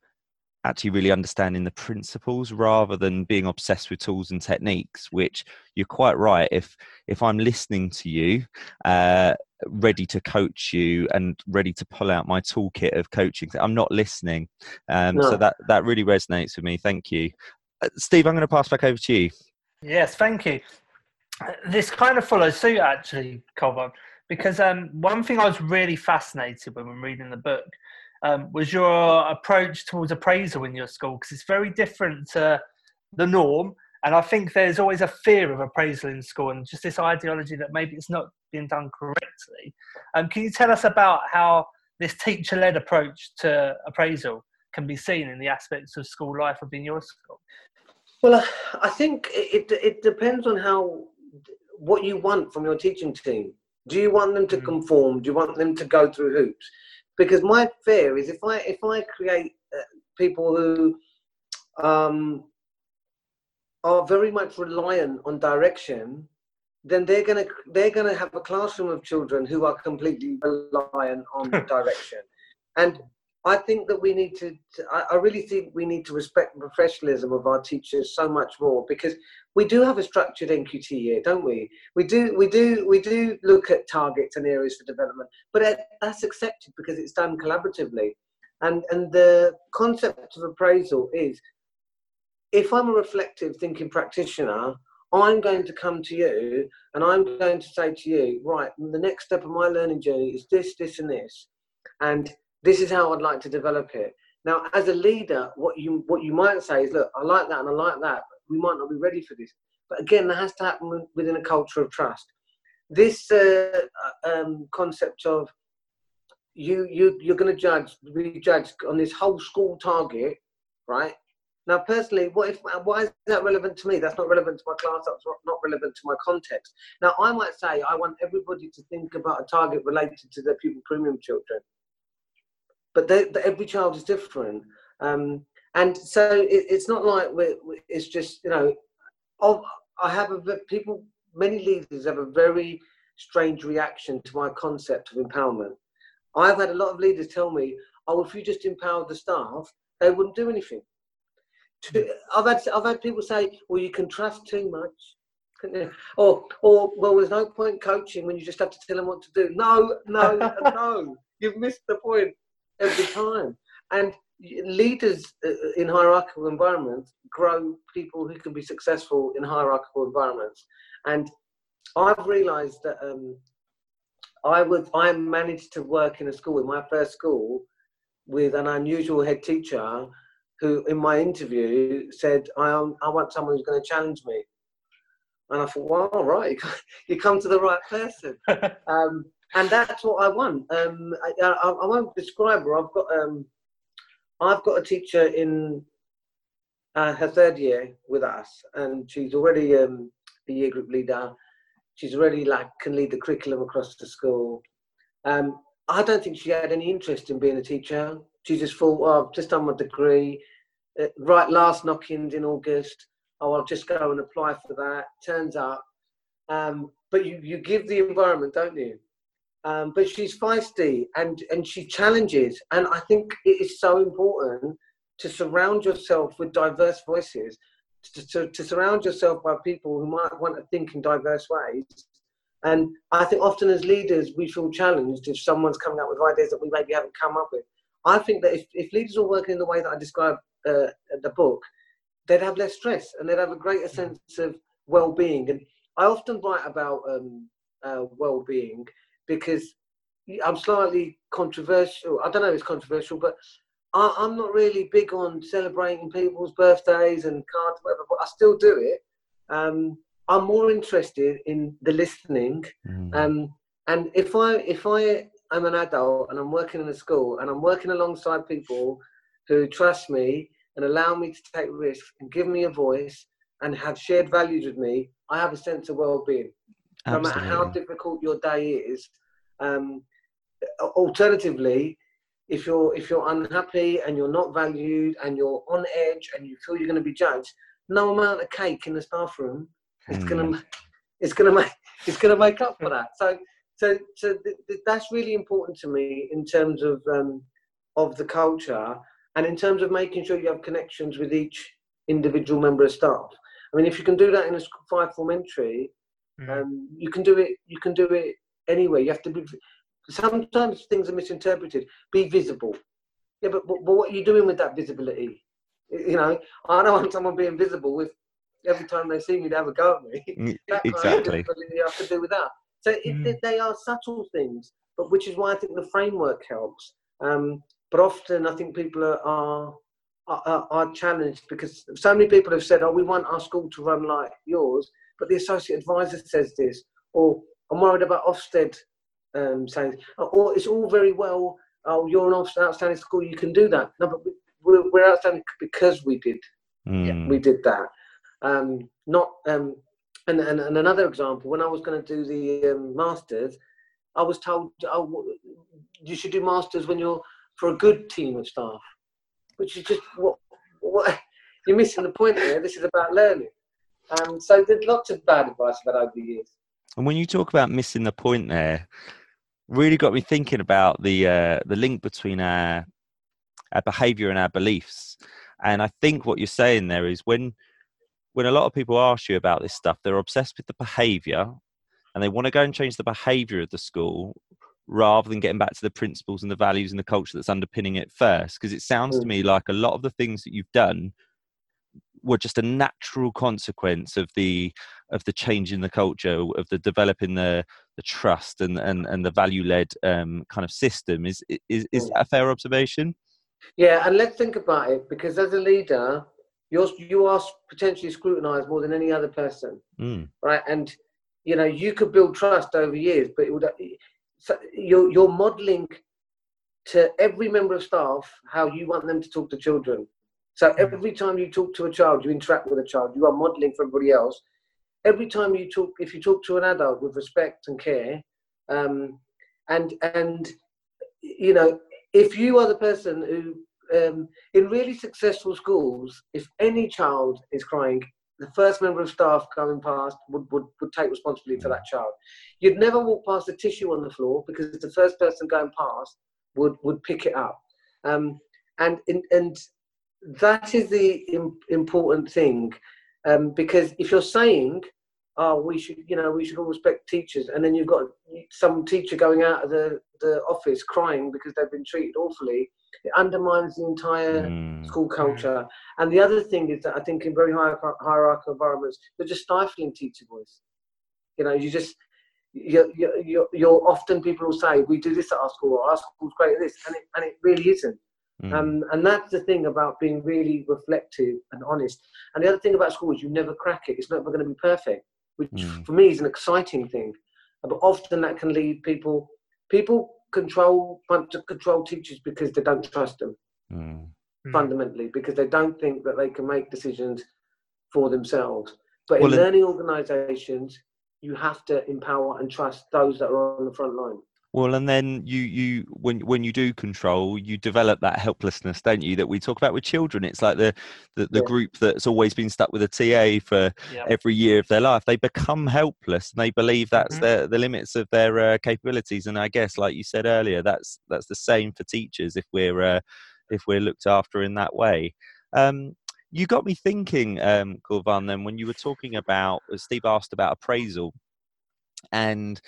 actually really understanding the principles rather than being obsessed with tools and techniques which you're quite right if if i'm listening to you uh, ready to coach you and ready to pull out my toolkit of coaching i'm not listening. Um, no. so that that really resonates with me. Thank you. Uh, steve i'm going to pass back over to you. Yes thank you. Uh, this kind of follows suit actually Kulvarn, because um, one thing i was really fascinated when we're reading the book um, was your approach towards appraisal in your school? Because it's very different to the norm and i think there's always a fear of appraisal in school and just this ideology that maybe it's not being done correctly. Um, can you tell us about how this teacher-led approach to appraisal can be seen in the aspects of school life within your school? Well i think it, it depends on how what you want from your teaching team. Do you want them to mm. conform? Do you want them to go through hoops because my fear is if I if I create uh, people who um, are very much reliant on direction, then they're gonna they're gonna have a classroom of children who are completely reliant on direction, and I think that we need to, I, really think we need to respect the professionalism of our teachers so much more because we do have a structured NQT year, don't we? We do, we do, we do look at targets and areas for development, but that's accepted because it's done collaboratively. And and the concept of appraisal is, if I'm a reflective thinking practitioner, I'm going to come to you and I'm going to say to you, right, the next step of my learning journey is this, this, and this, and this is how I'd like to develop it. Now, as a leader, what you what you might say is, look, I like that and I like that, but we might not be ready for this. But again, that has to happen within a culture of trust. This uh, uh um, concept of you you you're going to judge be judged on this whole school target, right? Now, personally, what if why is that relevant to me? That's not relevant to my class. That's not relevant to my context. Now, I might say I want everybody to think about a target related to their pupil premium children but they, every child is different. Um, and so it, it's not like we're, it's just you know, I have a people. Many leaders have a very strange reaction to my concept of empowerment. I've had a lot of leaders tell me, "Oh, if you just empowered the staff, they wouldn't do anything." I've had I've had people say, "Well, you can trust too much." Or, or well, there's no point coaching when you just have to tell them what to do. No, no, no. You've missed the point every time. And leaders uh, in hierarchical environments grow people who can be successful in hierarchical environments. And I've realized that um, I was I managed to work in a school in my first school with an unusual head teacher who in my interview said I, I want someone who's going to challenge me and I thought well all right you come to the right person um, and that's what I want. Um, I, I, I, won't describe her. I've got um, I've got a teacher in uh, her third year with us, and she's already um, a year group leader. She's already like can lead the curriculum across the school. Um, I don't think she had any interest in being a teacher. She just thought, oh, I've just done my degree. Uh, right, last knock-ins in August. Oh, I'll just go and apply for that. Turns up, um, but you you give the environment, don't you? Um, but she's feisty and, and she challenges. And I think it is so important to surround yourself with diverse voices, to, to, to surround yourself by people who might want to think in diverse ways. And I think often as leaders, we feel challenged if someone's coming up with ideas that we maybe haven't come up with. I think that if, if leaders are working in the way that I described uh, the book, they'd have less stress and they'd have a greater sense of well-being. And I often write about um, uh, well-being because I'm slightly controversial. I don't know if it's controversial, but I, am not really big on celebrating people's birthdays and cards, whatever. But I still do it. Um, I'm more interested in the listening. Mm. Um, and if I if I am an adult and I'm working in a school and I'm working alongside people who trust me and allow me to take risks and give me a voice and have shared values with me, I have a sense of well-being. No matter how difficult your day is. Um, alternatively, if you're if you're unhappy and you're not valued and you're on edge and you feel you're going to be judged, no amount of cake in the staff room is mm. going to it's going to make it's going to make up for that. So so so th- th- that's really important to me in terms of um, of the culture and in terms of making sure you have connections with each individual member of staff. I mean, if you can do that in a five form entry, mm. um, you can do it. You can do it anywhere. You have to be. Sometimes things are misinterpreted. Be visible. Yeah, but, but, but what are you doing with that visibility? You know, I don't want someone being visible with every time they see me, they have a go at me. Mm, that exactly. Kind you have to do with that. So mm. they are subtle things, but which is why I think the framework helps. Um, but often I think people are, are are, are, challenged because so many people have said, "Oh, we want our school to run like yours," but the associate advisor says this, or I'm worried about Ofsted um, saying, "Oh, it's all very well. Oh, you're an outstanding school, you can do that." No, but we're, we're outstanding because we did, mm. we did that. Um, not um, and, and, and another example, when I was going to do the um, masters, I was told, "Oh, you should do masters when you're for a good team of staff." which is just what, what you're missing the point here. This is about learning. Um, so there's lots of bad advice about over the years. And when you talk about missing the point there, really got me thinking about the uh, the link between our our behaviour and our beliefs. And I think what you're saying there is when when a lot of people ask you about this stuff, they're obsessed with the behaviour and they want to go and change the behaviour of the school rather than getting back to the principles and the values and the culture that's underpinning it first because it sounds to mm. me like a lot of the things that you've done were just a natural consequence of the of the change in the culture of the developing the the trust and and, and the value led um, kind of system is is is mm. that a fair observation yeah and let's think about it because as a leader you're you are potentially scrutinized more than any other person mm. right and you know you could build trust over years but it would so you're, you're modeling to every member of staff how you want them to talk to children. So mm. every time you talk to a child, you interact with a child, you are modeling for everybody else. Every time you talk, if you talk to an adult with respect and care, um, and and you know, if you are the person who um, in really successful schools, if any child is crying, the first member of staff going past would, would, would take responsibility for that child. You'd never walk past a tissue on the floor because the first person going past would, would pick it up. Um, and, and that is the important thing um, because if you're saying, oh, we should, you know, we should all respect teachers, and then you've got some teacher going out of the, the office crying because they've been treated awfully, it undermines the entire mm. school culture. And the other thing is that I think in very high, hierarchical environments, you're just stifling teacher voice. You know, you just you're, you're, you're often people will say we do this at our school, our school's great at this, and it, and it really isn't. Mm. Um, and that's the thing about being really reflective and honest. And the other thing about school is you never crack it. It's never going to be perfect, which mm. for me is an exciting thing. But often that can lead people people control want to control teachers because they don't trust them mm. fundamentally because they don't think that they can make decisions for themselves but well, in learning organizations you have to empower and trust those that are on the front line well, and then you you when when you do control, you develop that helplessness, don't you? That we talk about with children. It's like the the, the yeah. group that's always been stuck with a TA for every year of their life. They become helpless, and they believe that's mm-hmm. the the limits of their uh, capabilities. And I guess, like you said earlier, that's that's the same for teachers if we're uh, if we're looked after in that way. Um, you got me thinking, um, Kulvarn, then when you were talking about Steve asked about appraisal and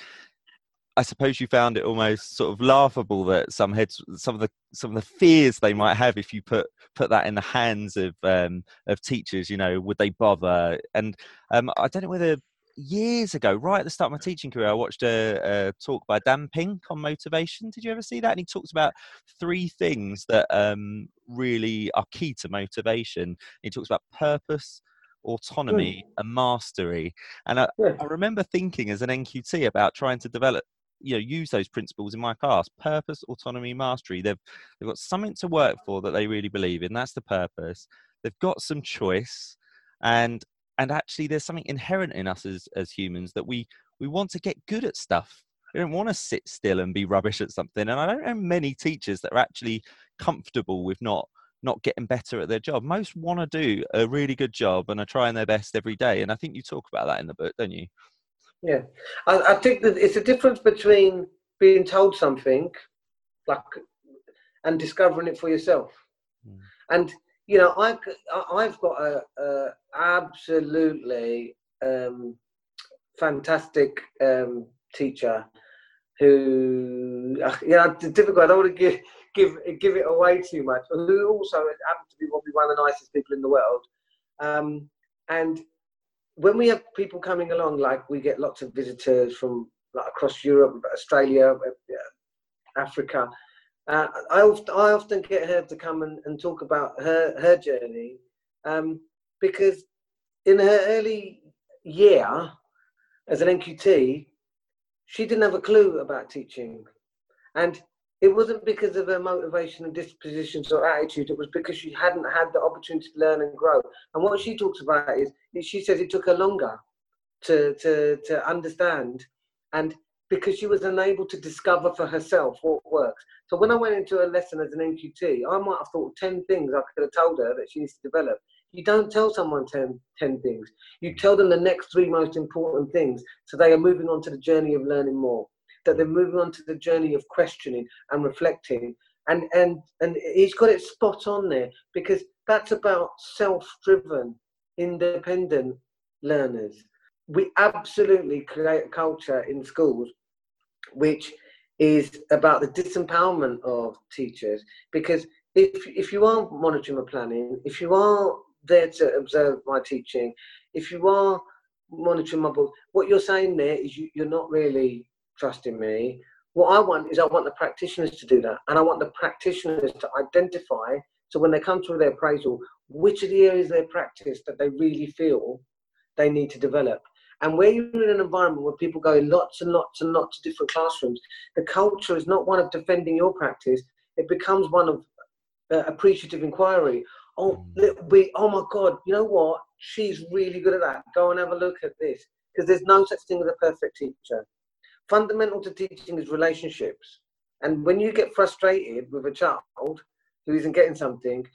I suppose you found it almost sort of laughable that some heads, some of the some of the fears they might have if you put put that in the hands of um, of teachers. You know, would they bother? And um, I don't know whether years ago, right at the start of my teaching career, I watched a, a, talk by Dan Pink on motivation. Did you ever see that? And he talks about three things that um, really are key to motivation. He talks about purpose, autonomy, mm. and mastery. And I, yeah. I remember thinking as an NQT about trying to develop you know use those principles in my class. Purpose autonomy mastery. They've they've got something to work for that they really believe in. That's the purpose. They've got some choice and and actually there's something inherent in us as as humans that we we want to get good at stuff. We don't want to sit still and be rubbish at something. And i don't know many teachers that are actually comfortable with not not getting better at their job. Most want to do a really good job and are trying their best every day. And i think you talk about that in the book don't you yeah i, I think that it's a difference between being told something like and discovering it for yourself mm. and you know, I, I've got a, a absolutely um, fantastic um, teacher who, you know, it's difficult. I don't want to give give give it away too much, but who also happens to be probably one of the nicest people in the world. Um, and when we have people coming along, like we get lots of visitors from like across Europe, Australia, uh, Africa, uh, I, often, I often get her to come and, and talk about her, her journey um, because in her early year as an NQT, she didn't have a clue about teaching. And it wasn't because of her motivation and dispositions or attitude, it was because she hadn't had the opportunity to learn and grow. And what she talks about is, she says it took her longer to, to, to understand. And because she was unable to discover for herself what works. So when I went into a lesson as an NQT, I might have thought 10 things I could have told her that she needs to develop. You don't tell someone 10, 10 things. You tell them the next three most important things so they are moving on to the journey of learning more, that they're moving on to the journey of questioning and reflecting. And, and, and he's got it spot on there because that's about self-driven, independent learners. We absolutely create a culture in schools which is about the disempowerment of teachers. Because if, if you are monitoring my planning, if you are there to observe my teaching, if you are monitoring my book, what you're saying there is you, you're not really trusting me. What I want is I want the practitioners to do that. And I want the practitioners to identify, so when they come through their appraisal, which are the areas of their practice that they really feel they need to develop. And where you're in an environment where people go in lots and lots and lots of different classrooms, the culture is not one of defending your practice. It becomes one of uh, appreciative inquiry. Oh, mm. we, oh my God, you know what? She's really good at that. Go and have a look at this. Because there's no such thing as a perfect teacher. Fundamental to teaching is relationships. And when you get frustrated with a child who isn't getting something,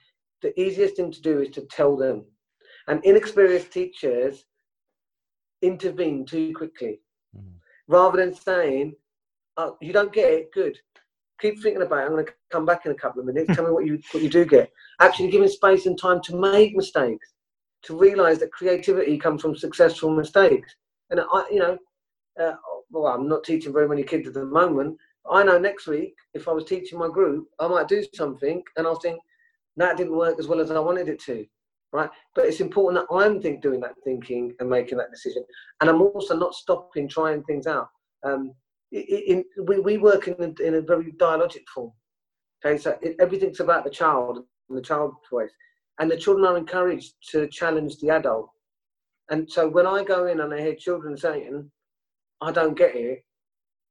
the easiest thing to do is to tell them. And inexperienced teachers intervene too quickly mm. rather than saying, oh, you don't get it, good. Keep thinking about it. I'm going to come back in a couple of minutes. Tell me what you what you do get. Actually, giving space and time to make mistakes, to realise that creativity comes from successful mistakes. And I, you know, uh, well, I'm not teaching very many kids at the moment. I know next week, if I was teaching my group, I might do something, and I'll think that didn't work as well as I wanted it to right? But it's important that I'm think, doing that thinking and making that decision. And I'm also not stopping trying things out. Um, in, in, we, we work in a, in a very dialogic form. Okay, so it, everything's about the child and the child's voice. And the children are encouraged to challenge the adult. And so when I go in and I hear children saying, I don't get it,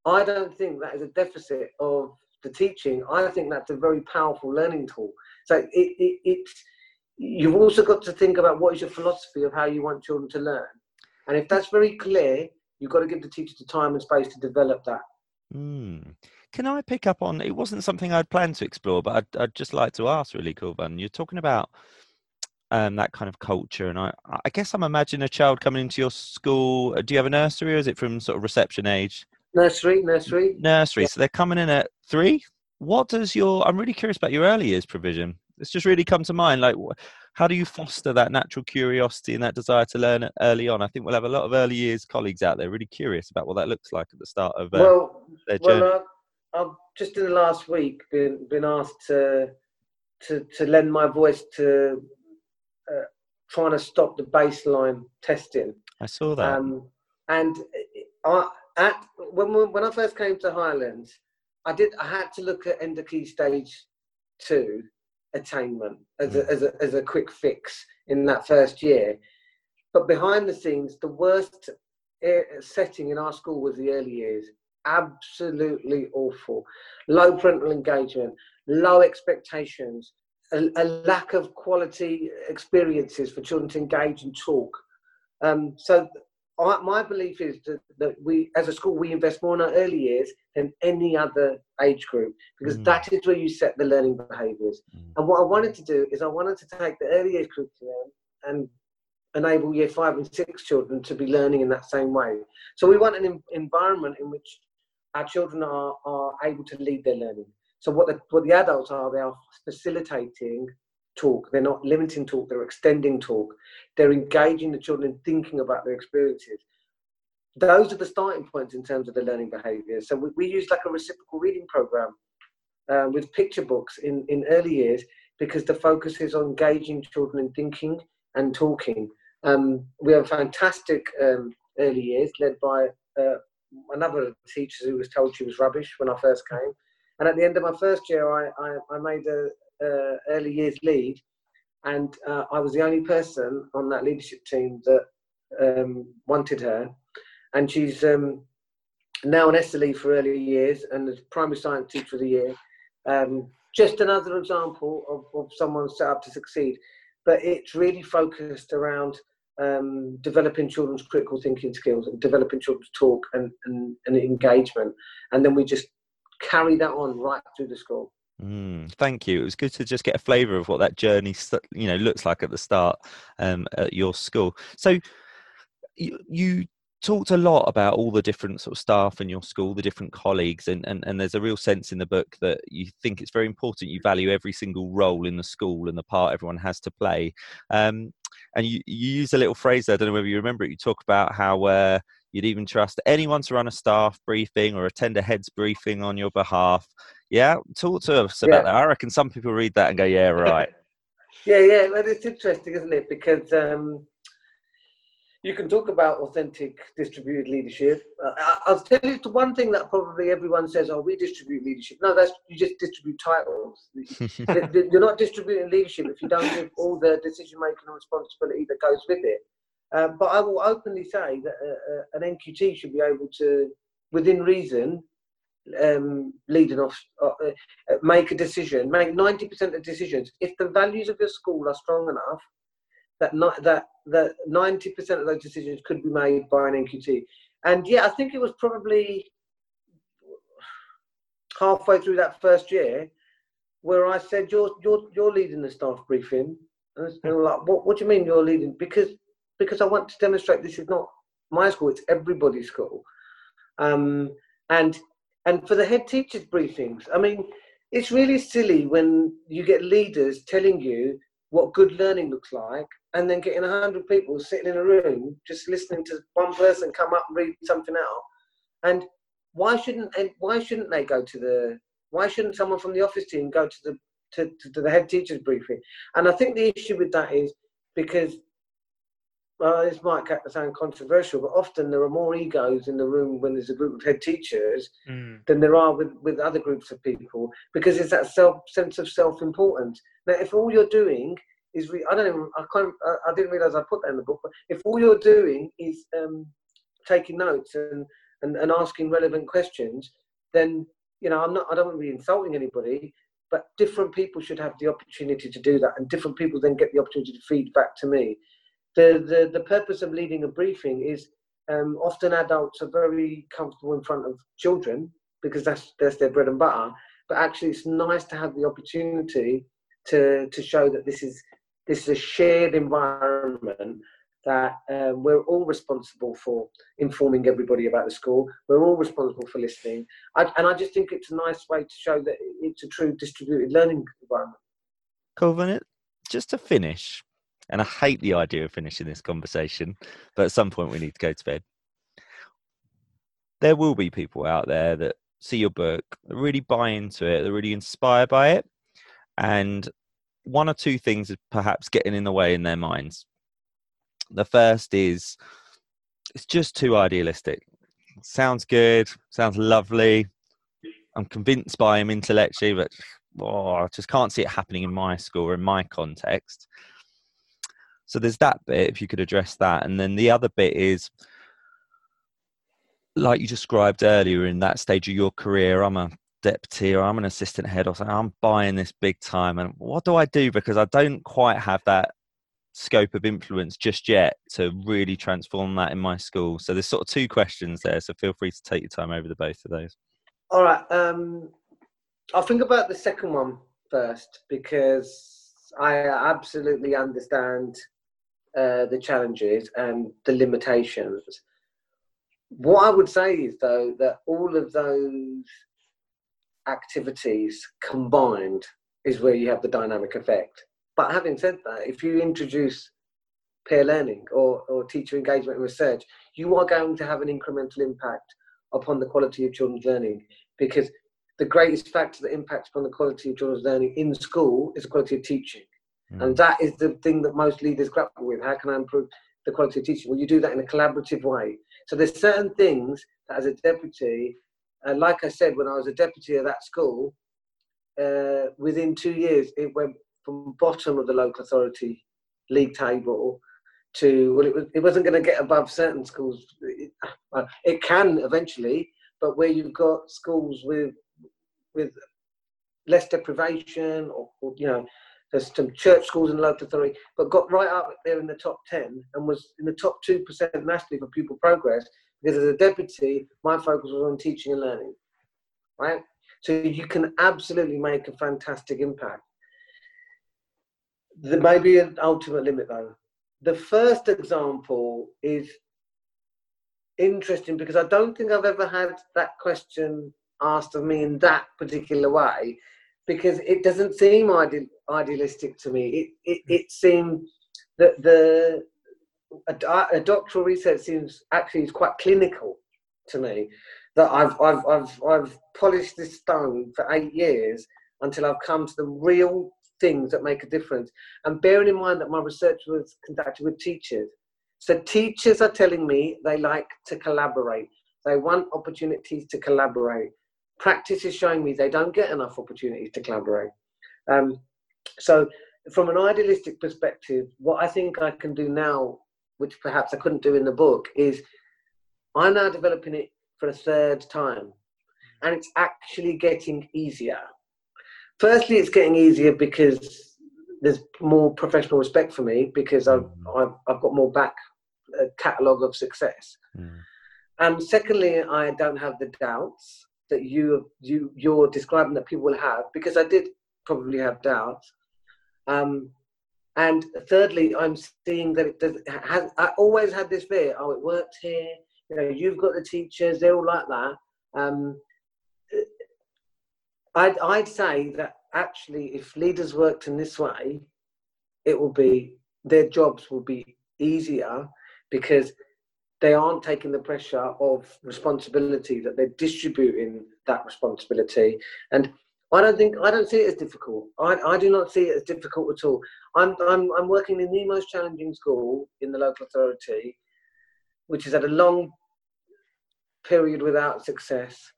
I don't think that is a deficit of the teaching. I think that's a very powerful learning tool. So it, it, you've also got to think about what is your philosophy of how you want children to learn. And if that's very clear, you've got to give the teacher the time and space to develop that. Mm. Can I pick up on it? Wasn't something I'd planned to explore, but I'd, I'd just like to ask really, Kulvarn. You're talking about um, that kind of culture, and I, I guess I'm imagining a child coming into your school. Uh, do you have a nursery, or is it from sort of reception age? Nursery, nursery. Nursery. Yeah. So they're coming in at three. What does your? I'm really curious about your early years provision it's just really come to mind. Like, how do you foster that natural curiosity and that desire to learn early on? I think we'll have a lot of early years colleagues out there really curious about what that looks like at the start of uh, well, their journey. Well, I've, I've just in the last week been been asked to to to lend my voice to uh, trying to stop the baseline testing. I saw that. Um, And I, at when when I first came to Highlands, I did I had to look at Key stage two attainment as a, as a as a quick fix in that first year. But behind the scenes, the worst eh, setting in our school was the early years. Absolutely awful. Low parental engagement, low expectations, a, a lack of quality experiences for children to engage and talk. Um, so I, my belief is that, that we, as a school, we invest more in our early years than any other age group because mm. that is where you set the learning behaviours. Mm. And what I wanted to do is I wanted to take the early years curriculum and enable year five and six children to be learning in that same way. So we want an environment in which our children are, are able to lead their learning. So what the, what the adults are, they are facilitating talk. They're not limiting talk, they're extending talk. They're engaging the children in thinking about their experiences. Those are the starting points in terms of the learning behaviours. So we, we use like a reciprocal reading program um, with picture books in, in early years because the focus is on engaging children in thinking and talking. Um, we have fantastic um, early years led by uh, another teacher who was told she was rubbish when I first came. And at the end of my first year, I, I, I made a, uh, early years lead, and uh, I was the only person on that leadership team that um, wanted her. And she's um, now an SLE for early years and the primary science teacher of the year. Um, just another example of, of someone set up to succeed. But it's really focused around um, developing children's critical thinking skills and developing children's talk and, and, and engagement. And then we just carry that on right through the school. Mm, thank you. It was good to just get a flavour of what that journey, you know, looks like at the start um, at your school. So, you, you talked a lot about all the different sort of staff in your school, the different colleagues, and, and, and there's a real sense in the book that you think it's very important. You value every single role in the school and the part everyone has to play. Um, and you, you use a little phrase there, I don't know whether you remember it. You talk about how uh, you'd even trust anyone to run a staff briefing or attend a heads briefing on your behalf. Yeah, talk to us about yeah. that. I reckon some people read that and go, "Yeah, right." yeah, yeah. Well, it's interesting, isn't it? Because um, you can talk about authentic distributed leadership. Uh, I'll tell you the one thing that probably everyone says, "Oh, we distribute leadership." No, that's you just distribute titles. You're not distributing leadership if you don't give all the decision making and responsibility that goes with it. Um, but I will openly say that uh, uh, an NQT should be able to, within reason, um, lead off, uh, uh, make a decision, make 90% of decisions. If the values of your school are strong enough, that not, that that 90% of those decisions could be made by an NQT. And yeah, I think it was probably halfway through that first year where I said, "You're you're you're leading the staff briefing." And I'm like, "What? What do you mean you're leading?" Because because I want to demonstrate this is not my school; it's everybody's school. Um, and and for the head teachers briefings, I mean, it's really silly when you get leaders telling you what good learning looks like, and then getting a hundred people sitting in a room just listening to one person come up and read something out. And why shouldn't and why shouldn't they go to the why shouldn't someone from the office team go to the to, to the head teachers briefing? And I think the issue with that is because well, this might sound controversial, but often there are more egos in the room when there's a group of head teachers mm. than there are with, with other groups of people because it's that self sense of self-importance. Now, if all you're doing is, re- I don't even, I can't, I, I, didn't realize I put that in the book, but if all you're doing is um, taking notes and, and, and asking relevant questions, then, you know, I'm not, I don't want to be insulting anybody, but different people should have the opportunity to do that and different people then get the opportunity to feed back to me the, the, the purpose of leading a briefing is um, often adults are very comfortable in front of children because that's, that's their bread and butter. But actually, it's nice to have the opportunity to, to show that this is, this is a shared environment that um, we're all responsible for informing everybody about the school. We're all responsible for listening. I, and I just think it's a nice way to show that it's a true distributed learning environment. Kulvarn, just to finish, and I hate the idea of finishing this conversation, but at some point we need to go to bed. There will be people out there that see your book, really buy into it, they're really inspired by it, and one or two things are perhaps getting in the way in their minds. The first is it's just too idealistic. Sounds good, sounds lovely. I'm convinced by him intellectually, but oh, I just can't see it happening in my school or in my context. So there's that bit, if you could address that. And then the other bit is, like you described earlier, in that stage of your career, I'm a deputy or I'm an assistant head or something, I'm buying this big time. And what do I do? Because I don't quite have that scope of influence just yet to really transform that in my school. So there's sort of two questions there. So feel free to take your time over the both of those. All right. Um, I'll think about the second one first because I absolutely understand uh, the challenges and the limitations. What I would say is, though, that all of those activities combined is where you have the dynamic effect. But having said that, if you introduce peer learning or, or teacher engagement and research, you are going to have an incremental impact upon the quality of children's learning because the greatest factor that impacts upon the quality of children's learning in school is the quality of teaching. Mm. And that is the thing that most leaders grapple with. How can I improve the quality of teaching? Well, you do that in a collaborative way. So there's certain things that as a deputy, uh, like I said, when I was a deputy of that school, uh, within two years, it went from bottom of the local authority league table to well, it, was, it wasn't going to get above certain schools. It, uh, it can eventually, but where you've got schools with with less deprivation, or, or you know, there's some church schools in local authority, but got right up there in the top ten and was in the top two percent nationally for pupil progress. Because as a deputy, my focus was on teaching and learning, right? So you can absolutely make a fantastic impact. There may be an ultimate limit though. The first example is interesting because I don't think I've ever had that question asked of me in that particular way because it doesn't seem ideal, idealistic to me. It, it, hmm. it seemed that the a, a doctoral research seems actually is quite clinical to me. That I've, I've, I've, I've polished this stone for eight years until I've come to the real things that make a difference. And bearing in mind that my research was conducted with teachers. So teachers are telling me they like to collaborate. They want opportunities to collaborate. Practice is showing me they don't get enough opportunities to collaborate. Um, so from an idealistic perspective, what I think I can do now, which perhaps I couldn't do in the book, is I'm now developing it for a third time. And it's actually getting easier firstly, it's getting easier because there's more professional respect for me because I've mm. I've, I've got more back catalogue of success. Mm. And secondly, I don't have the doubts that you you you're describing that people will have because I did probably have doubts. Um, and thirdly, I'm seeing that it does. Has, I always had this fear. Oh, it worked here. You know, you've got the teachers. They're all like that. Um, I'd, I'd say that actually, if leaders worked in this way, it will be their jobs will be easier because they aren't taking the pressure of responsibility that they're distributing that responsibility and I don't think I don't see it as difficult. I, I do not see it as difficult at all. I'm, I'm I'm working in the most challenging school in the local authority, which has had a long period without success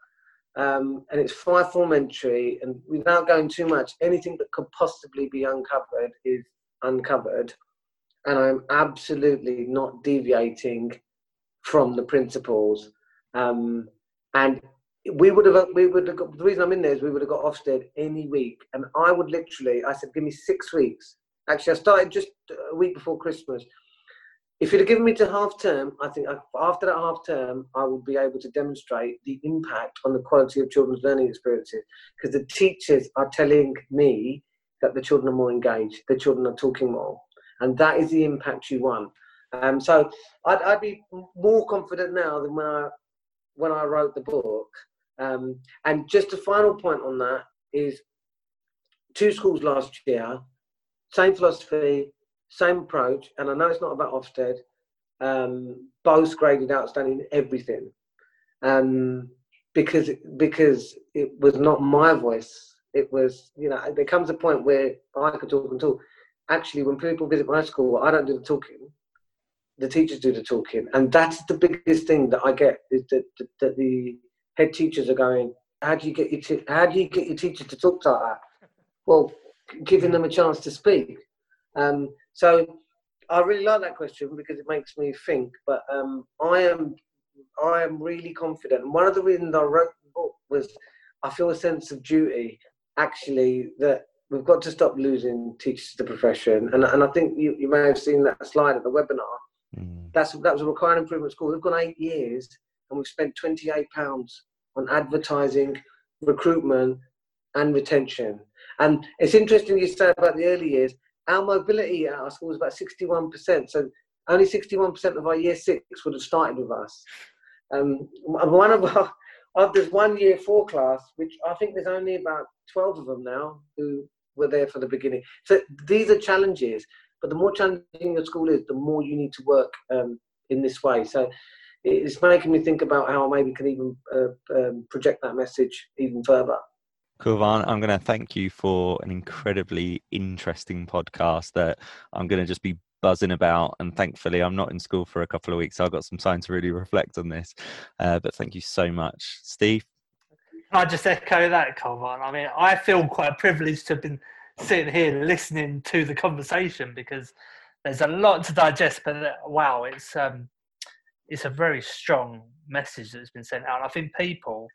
um, and it's five form entry. And without going too much, anything that could possibly be uncovered is uncovered. And I'm absolutely not deviating from the principles. Um, and we would have, we would have got, the reason I'm in there is we would have got Ofsted any week. And I would literally, I said, give me six weeks. Actually, I started just a week before Christmas if you'd have given me to half term, I think after that half term, I would be able to demonstrate the impact on the quality of children's learning experiences because the teachers are telling me that the children are more engaged, the children are talking more, and that is the impact you want. Um, so I'd, I'd, be more confident now than when I when I wrote the book. Um, and just a final point on that is two schools last year, same philosophy, same approach, and I know it's not about Ofsted. Um, both graded outstanding everything, um, because because it was not my voice. It was you know there comes a point where I could talk and talk. Actually, when people visit my school, I don't do the talking. The teachers do the talking, and that's the biggest thing that I get is that, that, that the head teachers are going. How do you get your te- How do you get your teacher to talk like that? Well, giving them a chance to speak. Um, so I really like that question because it makes me think. But um, I am I am really confident, and one of the reasons I wrote the book was I feel a sense of duty. Actually, that we've got to stop losing teachers to the profession, and and I think you, you may have seen that slide at the webinar. Mm. That's that was a required improvement school. We've gone eight years, and we've spent twenty eight pounds on advertising, recruitment, and retention. And it's interesting you say about the early years. Our mobility at our school was about 61%. So only 61% of our year six would have started with us. Um, one of our, of there's one year four class, which I think there's only about 12 of them now who were there for the beginning. So these are challenges, but the more challenging your school is, the more you need to work um, in this way. So it's making me think about how I maybe can even uh, um, project that message even further. Kulvarn, I'm going to thank you for an incredibly interesting podcast that I'm going to just be buzzing about. And thankfully, I'm not in school for a couple of weeks, so I've got some time to really reflect on this. Uh, but thank you so much, Steve. I just echo that, Kulvarn. I mean, I feel quite privileged to have been sitting here listening to the conversation because there's a lot to digest. But uh, wow, it's um, it's a very strong message that's been sent out. I think people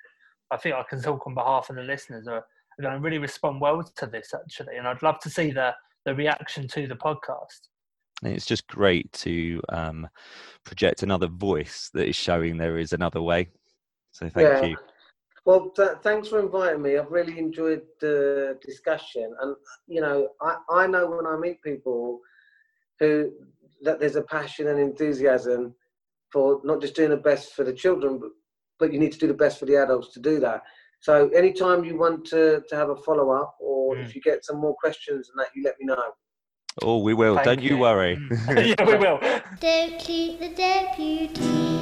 I think I can talk on behalf of the listeners are, are going to really respond well to this actually, and I'd love to see the the reaction to the podcast. It's just great to um, project another voice that is showing there is another way. So thank Yeah. you. Well, th- thanks for inviting me. I've really enjoyed the discussion, and you know, I, I know when I meet people who that there's a passion and enthusiasm for not just doing the best for the children, but, but you need to do the best for the adults to do that. So, anytime you want to, to have a follow up, or Mm. if you get some more questions and that, you let me know. Oh, we will. Thank Don't you, you. worry. Yeah, we will. Don't keep the deputy.